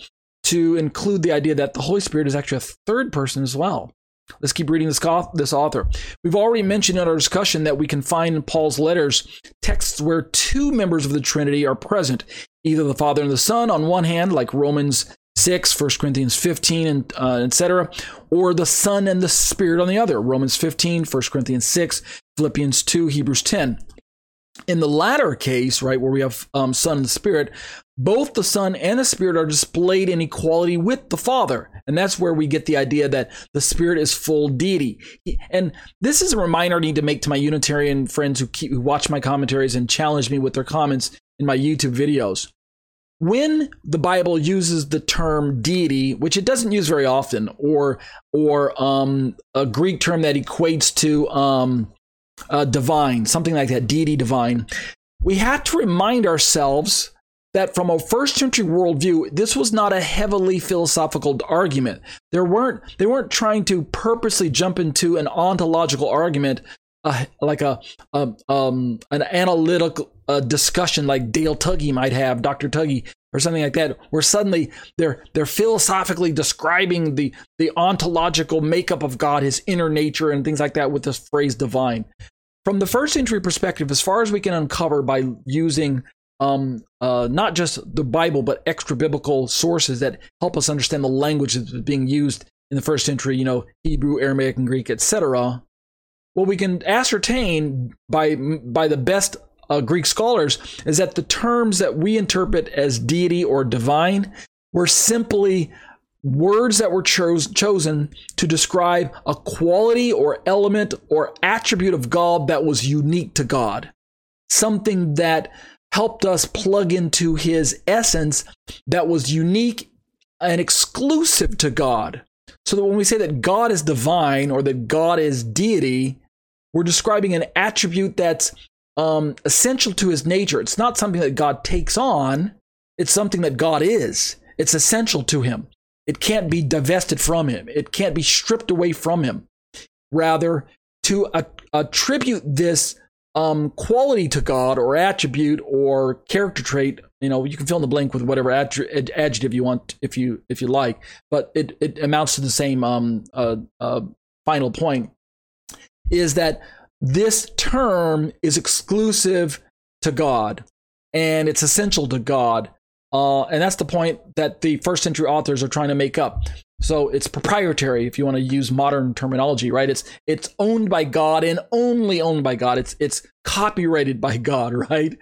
to include the idea that the Holy Spirit is actually a third person as well. Let's keep reading this, this author. We've already mentioned in our discussion that we can find in Paul's letters texts where two members of the Trinity are present, either the Father and the Son on one hand, like Romans 6, 1 Corinthians 15, and uh, etc., or the Son and the Spirit on the other, Romans 15, 1 Corinthians 6, Philippians 2, Hebrews 10. In the latter case, right, where we have um, Son and Spirit, both the Son and the Spirit are displayed in equality with the Father. And that's where we get the idea that the Spirit is full deity. And this is a reminder I need to make to my Unitarian friends who, keep, who watch my commentaries and challenge me with their comments in my YouTube videos when the Bible uses the term deity, which it doesn't use very often, or or um, a Greek term that equates to um, uh, divine, something like that, deity divine, we have to remind ourselves that from a first century worldview, this was not a heavily philosophical argument. There weren't they weren't trying to purposely jump into an ontological argument a, like a, a um, an analytical uh, discussion like Dale Tuggy might have, Dr. Tuggy, or something like that, where suddenly they're they're philosophically describing the the ontological makeup of God, His inner nature, and things like that with this phrase "divine." From the first century perspective, as far as we can uncover by using um, uh, not just the Bible but extra biblical sources that help us understand the language that's being used in the first century, you know, Hebrew, Aramaic, and Greek, etc what we can ascertain by by the best uh, Greek scholars is that the terms that we interpret as deity or divine were simply words that were chose, chosen to describe a quality or element or attribute of God that was unique to God, something that helped us plug into His essence that was unique and exclusive to God. So that when we say that God is divine or that God is deity, we're describing an attribute that's um, essential to his nature. It's not something that God takes on, it's something that God is. It's essential to him. It can't be divested from him, it can't be stripped away from him. Rather, to attribute this um, quality to God or attribute or character trait, you know, you can fill in the blank with whatever ad- adjective you want if you if you like, but it, it amounts to the same um, uh, uh, final point is that this term is exclusive to God and it's essential to God. Uh, and that's the point that the first century authors are trying to make up. So it's proprietary, if you want to use modern terminology, right? It's it's owned by God and only owned by God. It's it's copyrighted by God, right?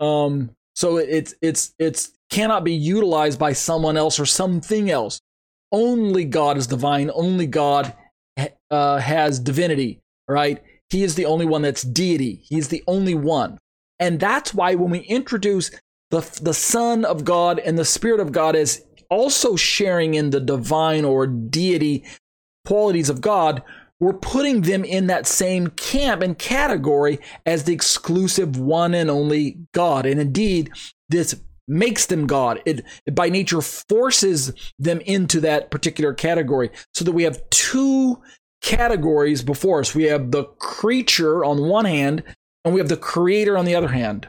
Um, so it's it's it's cannot be utilized by someone else or something else. Only God is divine. Only God uh, has divinity right? He is the only one that's deity. He's the only one. And that's why when we introduce the, the Son of God and the Spirit of God as also sharing in the divine or deity qualities of God, we're putting them in that same camp and category as the exclusive one and only God. And indeed, this makes them God. It, it by nature forces them into that particular category so that we have two categories before us. We have the creature on one hand and we have the creator on the other hand.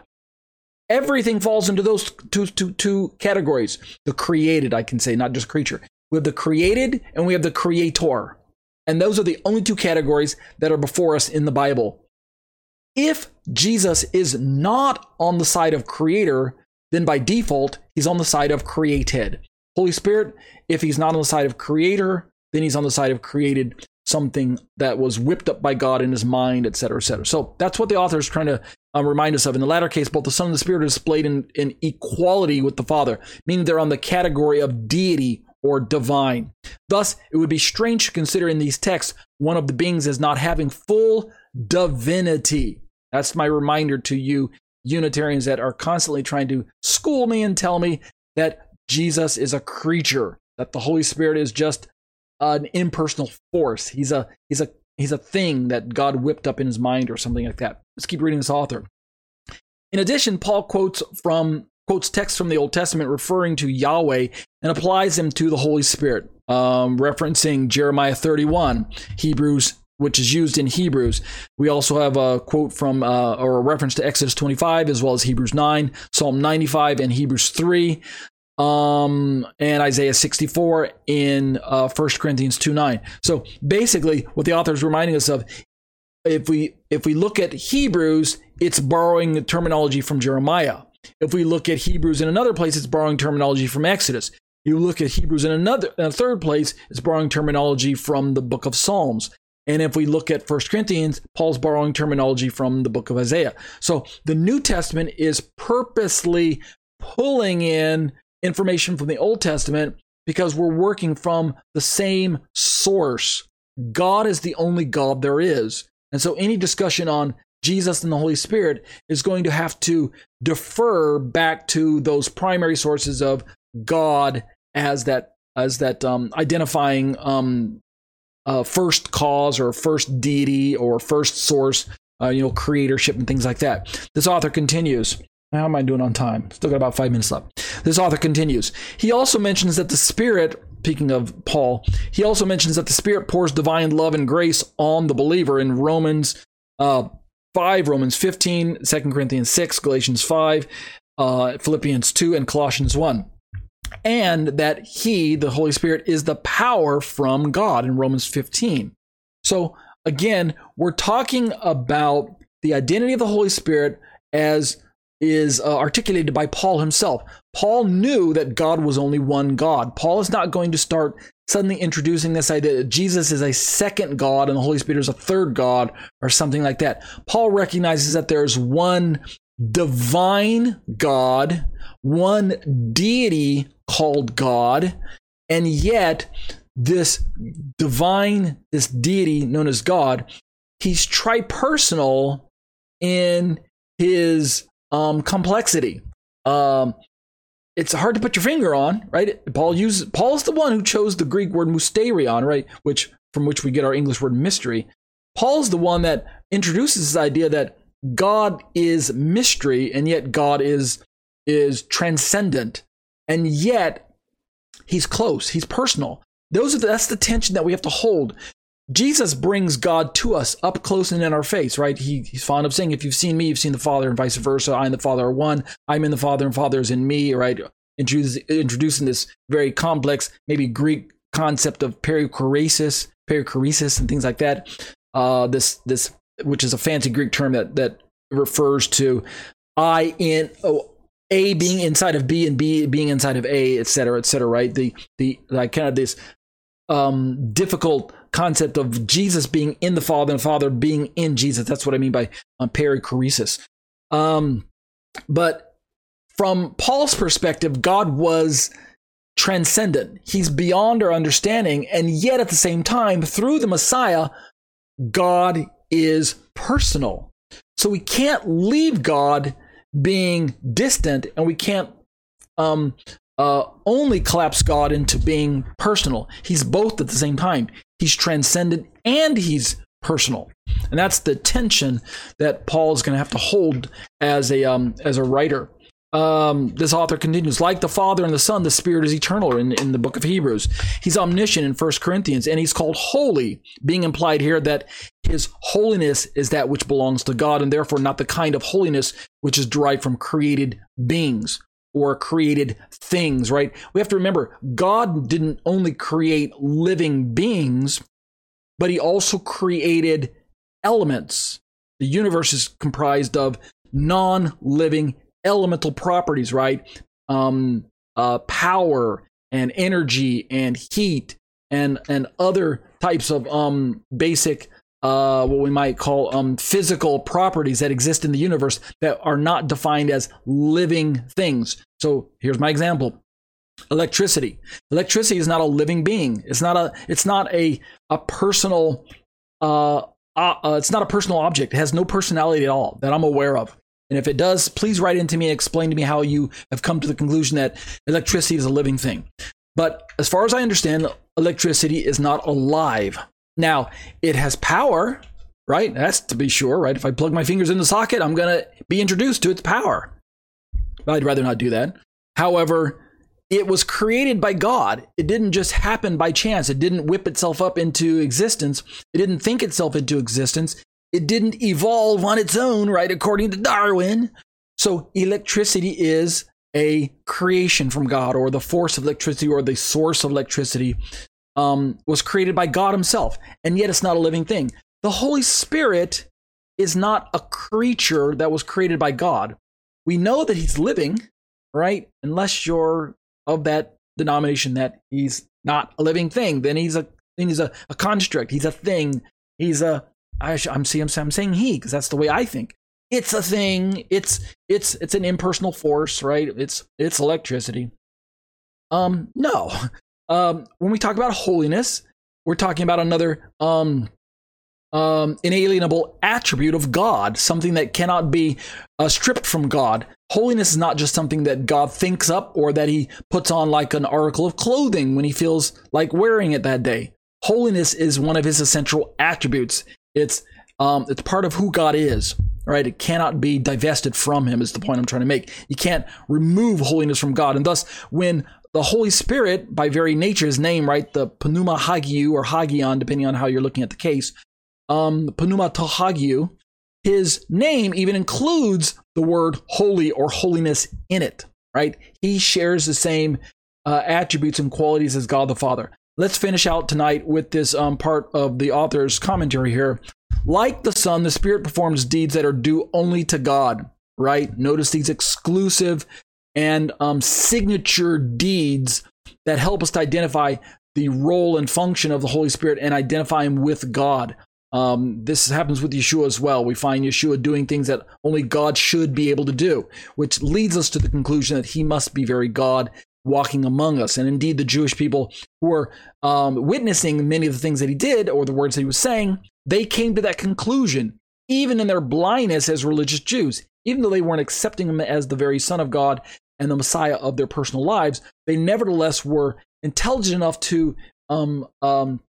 Everything falls into those two, two, two categories. The created, I can say, not just creature. We have the created and we have the creator. And those are the only two categories that are before us in the Bible. If Jesus is not on the side of creator, then by default, he's on the side of created. Holy Spirit, if he's not on the side of creator, then he's on the side of created something that was whipped up by God in his mind, etc., etc. So that's what the author is trying to um, remind us of. In the latter case, both the Son and the Spirit are displayed in, in equality with the Father, meaning they're on the category of deity or divine. Thus, it would be strange to consider in these texts one of the beings as not having full divinity. That's my reminder to you, Unitarians that are constantly trying to school me and tell me that Jesus is a creature, that the Holy Spirit is just an impersonal force. He's a he's a he's a thing that God whipped up in his mind or something like that. Let's keep reading this author. In addition, Paul quotes from quotes texts from the Old Testament referring to Yahweh and applies them to the Holy Spirit, um, referencing Jeremiah 31, Hebrews, which is used in Hebrews. We also have a quote from uh, or a reference to Exodus 25 as well as Hebrews 9, Psalm 95, and Hebrews 3 um and isaiah 64 in uh 1 corinthians 2 9 so basically what the author is reminding us of if we if we look at hebrews it's borrowing the terminology from jeremiah. If we look at hebrews in another place it's borrowing terminology from exodus. You look at hebrews in another in a third place it's borrowing terminology from the book of psalms. And if we look at First Corinthians, Paul's borrowing terminology from the book of Isaiah. So the New Testament is purposely pulling in information from the Old Testament because we're working from the same source. God is the only God there is. And so any discussion on Jesus and the Holy Spirit is going to have to defer back to those primary sources of God as that as that um, identifying um, uh, first cause or first deity or first source, uh, you know, creatorship and things like that. This author continues. How am I doing on time? Still got about five minutes left. This author continues. He also mentions that the Spirit, speaking of Paul, he also mentions that the Spirit pours divine love and grace on the believer in Romans uh, 5, Romans 15, 2 Corinthians 6, Galatians 5, uh, Philippians 2, and Colossians 1. And that he, the Holy Spirit, is the power from God in Romans 15. So again, we're talking about the identity of the Holy Spirit as is uh, articulated by Paul himself. Paul knew that God was only one God. Paul is not going to start suddenly introducing this idea that Jesus is a second God and the Holy Spirit is a third God or something like that. Paul recognizes that there's one divine God, one deity called God, and yet this divine, this deity known as God, he's tripersonal in his um, complexity. Um, it's hard to put your finger on, right? Paul uses Paul is the one who chose the Greek word mysterion, right, which from which we get our English word mystery. Paul's the one that introduces this idea that God is mystery, and yet God is is transcendent, and yet He's close. He's personal. Those are the, that's the tension that we have to hold. Jesus brings God to us up close and in our face, right? He, he's fond of saying, if you've seen me, you've seen the Father, and vice versa. I and the Father are one. I'm in the Father, and Father is in me, right? introducing this very complex, maybe Greek concept of perichoresis, perichoresis, and things like that. Uh, this, this, which is a fancy Greek term that that refers to I in oh, A being inside of B and B being inside of A, et cetera, et cetera, right? The the like kind of this um, difficult concept of Jesus being in the Father and the Father being in Jesus. That's what I mean by um, perichoresis. Um, but from Paul's perspective, God was transcendent. He's beyond our understanding. And yet at the same time, through the Messiah, God is personal. So we can't leave God being distant and we can't um, uh, only collapse God into being personal. He's both at the same time. He's transcendent and he's personal, and that's the tension that Paul is going to have to hold as a um, as a writer. um, this author continues, like the Father and the Son, the Spirit is eternal in, in the book of Hebrews. He's omniscient in First Corinthians, and he's called holy, being implied here that his holiness is that which belongs to God, and therefore not the kind of holiness which is derived from created beings or created things, right? We have to remember, God didn't only create living beings, but he also created elements. The universe is comprised of non living elemental properties, right? Um, uh, power and energy and heat and and other types of um basic uh what we might call um physical properties that exist in the universe that are not defined as living things. So here's my example. Electricity. Electricity is not a living being. It's not a it's not a a personal uh, uh, it's not a personal object. It has no personality at all that I'm aware of. And if it does, please write into me and explain to me how you have come to the conclusion that electricity is a living thing. But as far as I understand, electricity is not alive. Now, it has power, right? That's to be sure, right? If I plug my fingers in the socket, I'm going to be introduced to its power. But I'd rather not do that. However, it was created by God. It didn't just happen by chance. It didn't whip itself up into existence. It didn't think itself into existence. It didn't evolve on its own, right? According to Darwin. So electricity is a creation from God, or the force of electricity, or the source of electricity um, was created by God Himself, and yet it's not a living thing. The Holy Spirit is not a creature that was created by God. We know that He's living, right? Unless you're of that denomination that He's not a living thing, then He's a then He's a, a construct. He's a thing. He's a I, am saying I'm saying he because that's the way I think. It's a thing. It's it's it's an impersonal force, right? It's it's electricity. Um, no. Um, when we talk about holiness, we're talking about another um um, inalienable attribute of God, something that cannot be uh, stripped from God. Holiness is not just something that God thinks up or that he puts on like an article of clothing when he feels like wearing it that day. Holiness is one of his essential attributes. It's um, it's part of who God is, right? It cannot be divested from Him. Is the point I'm trying to make? You can't remove holiness from God, and thus, when the Holy Spirit, by very nature, His name, right, the Pneuma Hagiou or Hagion, depending on how you're looking at the case, um, Pneuma Tohagiou, His name even includes the word holy or holiness in it, right? He shares the same uh, attributes and qualities as God the Father. Let's finish out tonight with this um, part of the author's commentary here. Like the Son, the Spirit performs deeds that are due only to God, right? Notice these exclusive and um, signature deeds that help us to identify the role and function of the Holy Spirit and identify Him with God. Um, this happens with Yeshua as well. We find Yeshua doing things that only God should be able to do, which leads us to the conclusion that he must be very God walking among us. And indeed, the Jewish people who were um, witnessing many of the things that he did or the words that he was saying, they came to that conclusion, even in their blindness as religious Jews. Even though they weren't accepting him as the very Son of God and the Messiah of their personal lives, they nevertheless were intelligent enough to um, um,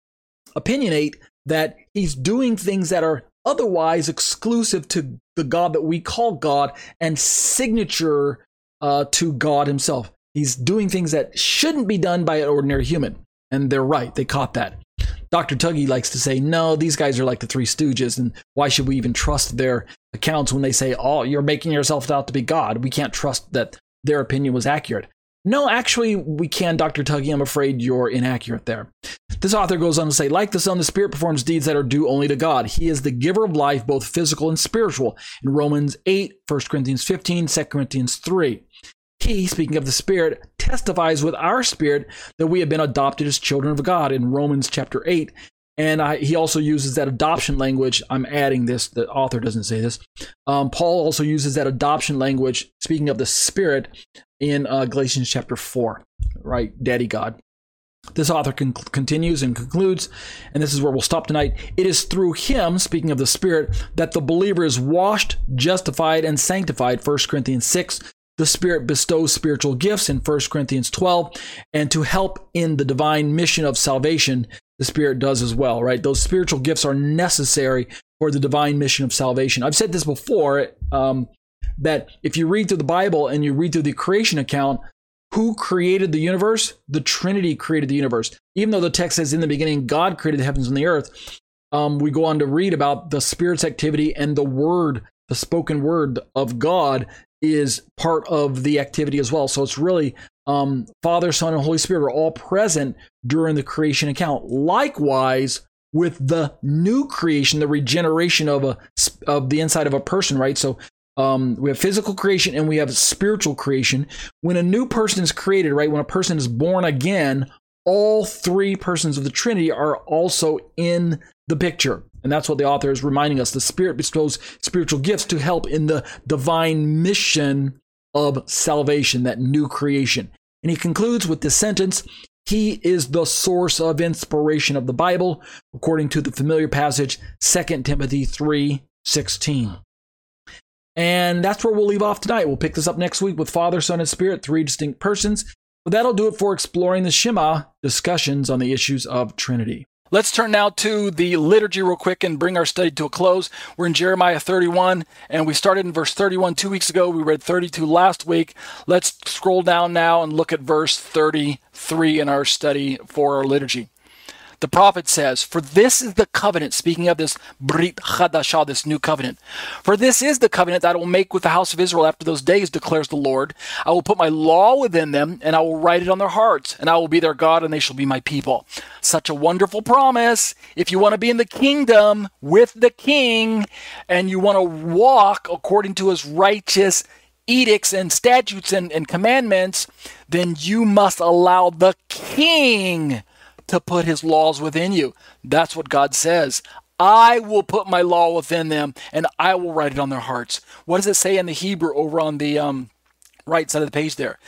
opinionate that he's doing things that are otherwise exclusive to the God that we call God and signature uh, to God himself. He's doing things that shouldn't be done by an ordinary human. And they're right. They caught that. Dr. Tuggy likes to say, no, these guys are like the Three Stooges, and why should we even trust their accounts when they say, oh, you're making yourself out to be God? We can't trust that their opinion was accurate. No, actually, we can, Dr. Tuggy. I'm afraid you're inaccurate there. This author goes on to say, like the Son, the Spirit performs deeds that are due only to God. He is the giver of life, both physical and spiritual. In Romans 8, 1 Corinthians 15, 2 Corinthians 3. He, speaking of the Spirit, testifies with our spirit that we have been adopted as children of God in Romans chapter 8. And I, he also uses that adoption language. I'm adding this, the author doesn't say this. Um, Paul also uses that adoption language, speaking of the Spirit, in uh, Galatians chapter 4, right? Daddy God. This author con- continues and concludes, and this is where we'll stop tonight. It is through him, speaking of the Spirit, that the believer is washed, justified, and sanctified. 1 Corinthians 6, the Spirit bestows spiritual gifts in 1 Corinthians 12, and to help in the divine mission of salvation, the Spirit does as well, right? Those spiritual gifts are necessary for the divine mission of salvation. I've said this before. Um, that if you read through the Bible and you read through the creation account, who created the universe? The Trinity created the universe. Even though the text says in the beginning, God created the heavens and the earth, um, we go on to read about the Spirit's activity and the word, the spoken word of God is part of the activity as well. So it's really um, Father, Son, and Holy Spirit are all present during the creation account. Likewise, with the new creation, the regeneration of a of the inside of a person, right? So um, we have physical creation and we have spiritual creation. When a new person is created, right? When a person is born again, all three persons of the Trinity are also in the picture. And that's what the author is reminding us. The Spirit bestows spiritual gifts to help in the divine mission of salvation, that new creation. And he concludes with this sentence He is the source of inspiration of the Bible, according to the familiar passage, 2 Timothy 3 16. And that's where we'll leave off tonight. We'll pick this up next week with Father, Son, and Spirit, three distinct persons. But that'll do it for exploring the Shema discussions on the issues of Trinity. Let's turn now to the liturgy real quick and bring our study to a close. We're in Jeremiah 31, and we started in verse 31 two weeks ago. We read 32 last week. Let's scroll down now and look at verse 33 in our study for our liturgy. The prophet says, For this is the covenant, speaking of this Brit Chadashah, this new covenant. For this is the covenant that I will make with the house of Israel after those days, declares the Lord. I will put my law within them, and I will write it on their hearts, and I will be their God, and they shall be my people. Such a wonderful promise. If you want to be in the kingdom with the king, and you want to walk according to his righteous edicts and statutes and, and commandments, then you must allow the king to put his laws within you. That's what God says. I will put my law within them and I will write it on their hearts. What does it say in the Hebrew over on the um, right side of the page there?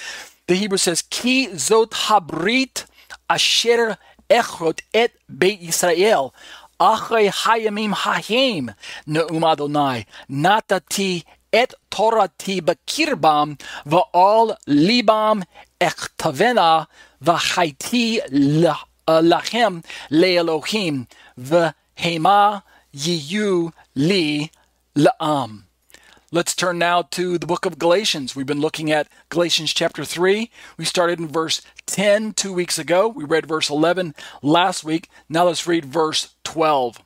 The Hebrew says, Ki zot habrit asher echrot et Beit Yisrael. Achrei hayamim hahem ne'um Adonai. Natati et torati bekirbam va'al libam echtavena v'chaiti eh, lachem le'elohim v'hema yiyu li la'am. Let's turn now to the book of Galatians. We've been looking at Galatians chapter 3. We started in verse 10 two weeks ago. We read verse 11 last week. Now let's read verse 12.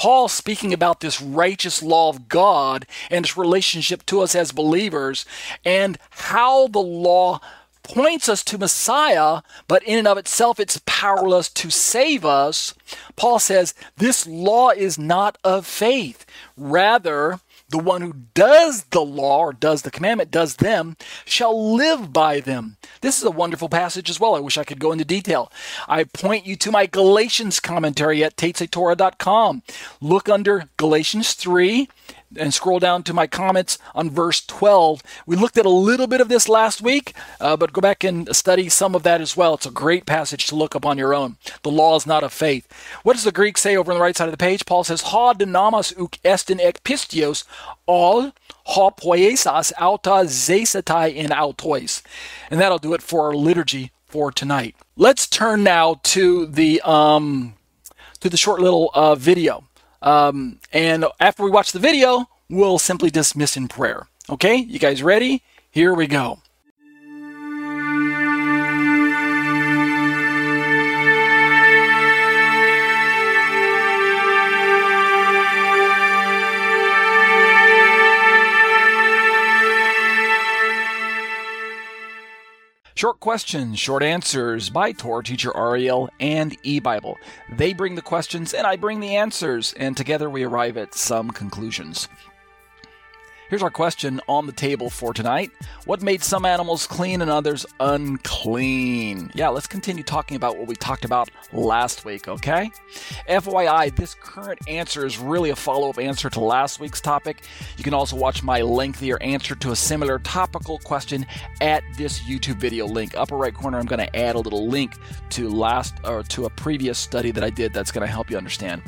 Paul speaking about this righteous law of God and its relationship to us as believers and how the law points us to Messiah, but in and of itself it's powerless to save us. Paul says this law is not of faith. Rather, the one who does the law or does the commandment, does them, shall live by them. This is a wonderful passage as well. I wish I could go into detail. I point you to my Galatians commentary at tatesatorah.com. Look under Galatians 3 and scroll down to my comments on verse 12. We looked at a little bit of this last week, uh, but go back and study some of that as well. It's a great passage to look up on your own. The law is not of faith. What does the Greek say over on the right side of the page? Paul says, Ha dynamas uk estin ek pistios, all ha poiesas auta zesetai in autois. And that'll do it for our liturgy for tonight. Let's turn now to the um, to the short little uh, video. Um, and after we watch the video, we'll simply dismiss in prayer. Okay, you guys ready? Here we go. Short questions, short answers by Torah teacher Ariel and eBible. They bring the questions and I bring the answers, and together we arrive at some conclusions. Here's our question on the table for tonight. What made some animals clean and others unclean? Yeah, let's continue talking about what we talked about last week, okay? FYI, this current answer is really a follow up answer to last week's topic. You can also watch my lengthier answer to a similar topical question at this YouTube video link. Upper right corner, I'm going to add a little link to last or to a previous study that I did that's going to help you understand.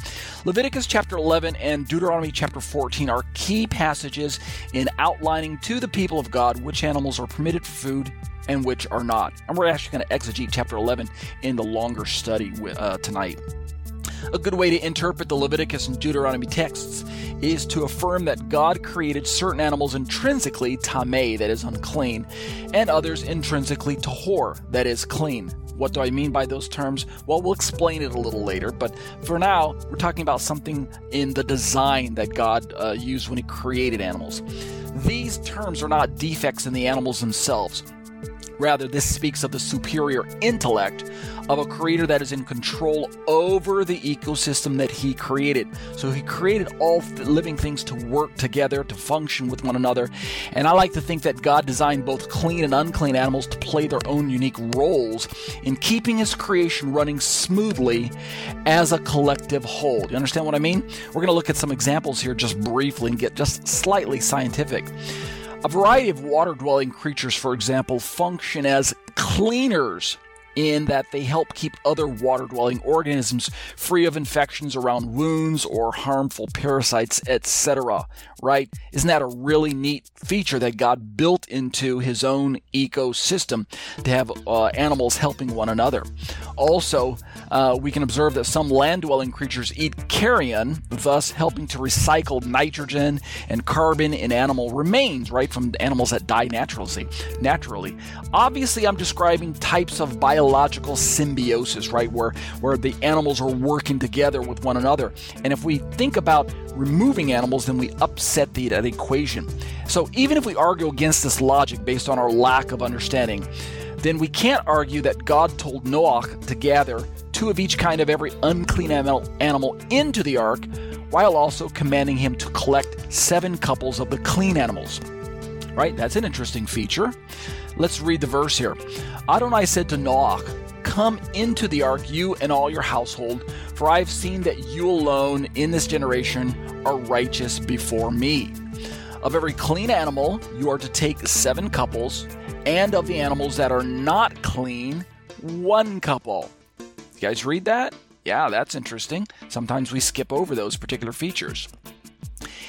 Leviticus chapter 11 and Deuteronomy chapter 14 are key passages in outlining to the people of God which animals are permitted for food and which are not. And we're actually going to exegete chapter 11 in the longer study uh, tonight. A good way to interpret the Leviticus and Deuteronomy texts is to affirm that God created certain animals intrinsically tamei, that is unclean, and others intrinsically tahor, that is clean. What do I mean by those terms? Well, we'll explain it a little later, but for now, we're talking about something in the design that God uh, used when He created animals. These terms are not defects in the animals themselves. Rather, this speaks of the superior intellect of a creator that is in control over the ecosystem that he created. So he created all living things to work together, to function with one another. And I like to think that God designed both clean and unclean animals to play their own unique roles in keeping his creation running smoothly as a collective whole. You understand what I mean? We're going to look at some examples here just briefly and get just slightly scientific. A variety of water dwelling creatures, for example, function as cleaners in that they help keep other water dwelling organisms free of infections around wounds or harmful parasites, etc. Right? Isn't that a really neat feature that God built into his own ecosystem to have uh, animals helping one another? Also, uh, we can observe that some land dwelling creatures eat carrion, thus helping to recycle nitrogen and carbon in animal remains, right, from animals that die naturally. Naturally, obviously, I'm describing types of biological symbiosis, right, where where the animals are working together with one another. And if we think about removing animals, then we upset the, that equation. So even if we argue against this logic based on our lack of understanding, then we can't argue that God told Noah to gather two of each kind of every unclean animal into the ark, while also commanding him to collect seven couples of the clean animals. Right? That's an interesting feature. Let's read the verse here. Adonai said to Noach, Come into the ark, you and all your household, for I have seen that you alone in this generation are righteous before me. Of every clean animal, you are to take seven couples, and of the animals that are not clean, one couple You guys read that? Yeah, that's interesting. Sometimes we skip over those particular features.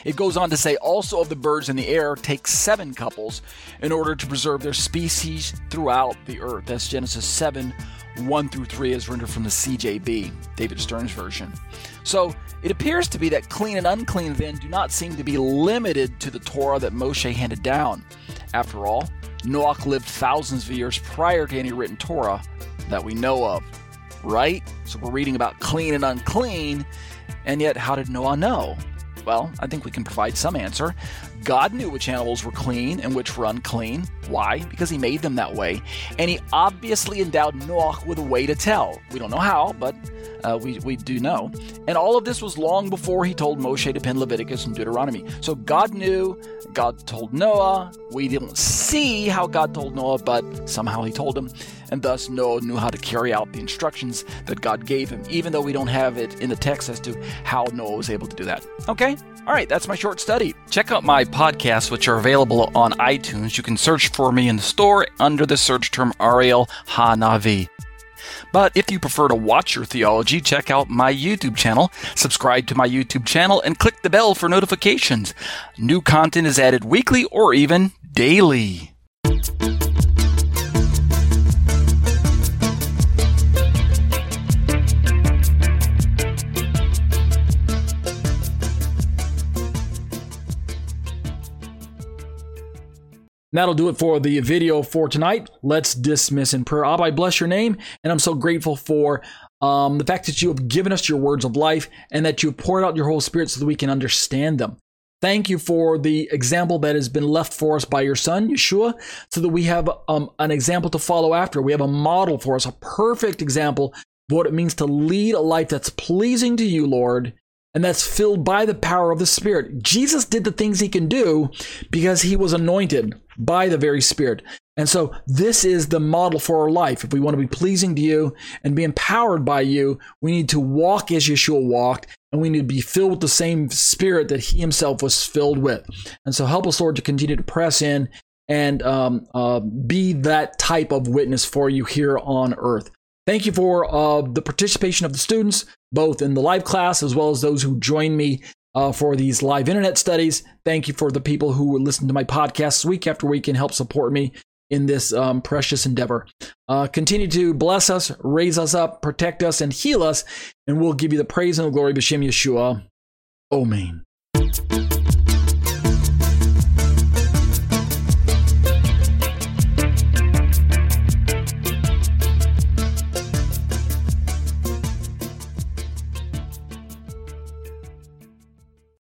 It goes on to say also of the birds in the air, take seven couples in order to preserve their species throughout the earth. That's Genesis 7 1 through 3, as rendered from the CJB, David Stern's version. So it appears to be that clean and unclean then do not seem to be limited to the Torah that Moshe handed down. After all, Noach lived thousands of years prior to any written Torah that we know of right? So we're reading about clean and unclean, and yet how did Noah know? Well, I think we can provide some answer. God knew which animals were clean and which were unclean. Why? Because he made them that way. And he obviously endowed Noah with a way to tell. We don't know how, but uh, we, we do know. And all of this was long before he told Moshe to pen Leviticus and Deuteronomy. So God knew, God told Noah. We didn't see how God told Noah, but somehow he told him. And thus Noah knew how to carry out the instructions that God gave him, even though we don't have it in the text as to how Noah was able to do that. Okay? All right, that's my short study. Check out my podcasts, which are available on iTunes. You can search for me in the store under the search term Ariel Hanavi. But if you prefer to watch your theology, check out my YouTube channel, subscribe to my YouTube channel, and click the bell for notifications. New content is added weekly or even daily. That'll do it for the video for tonight. Let's dismiss in prayer. Abba, I bless your name, and I'm so grateful for um, the fact that you have given us your words of life and that you poured out your Holy Spirit so that we can understand them. Thank you for the example that has been left for us by your Son, Yeshua, so that we have um, an example to follow after. We have a model for us, a perfect example of what it means to lead a life that's pleasing to you, Lord, and that's filled by the power of the Spirit. Jesus did the things he can do because he was anointed by the very Spirit. And so this is the model for our life. If we want to be pleasing to you and be empowered by you, we need to walk as Yeshua walked, and we need to be filled with the same Spirit that he himself was filled with. And so help us, Lord, to continue to press in and um, uh, be that type of witness for you here on earth. Thank you for uh, the participation of the students, both in the live class as well as those who join me uh, for these live internet studies. Thank you for the people who listen to my podcasts week after week and help support me in this um, precious endeavor. Uh, continue to bless us, raise us up, protect us, and heal us, and we'll give you the praise and the glory of Hashem Yeshua. Amen.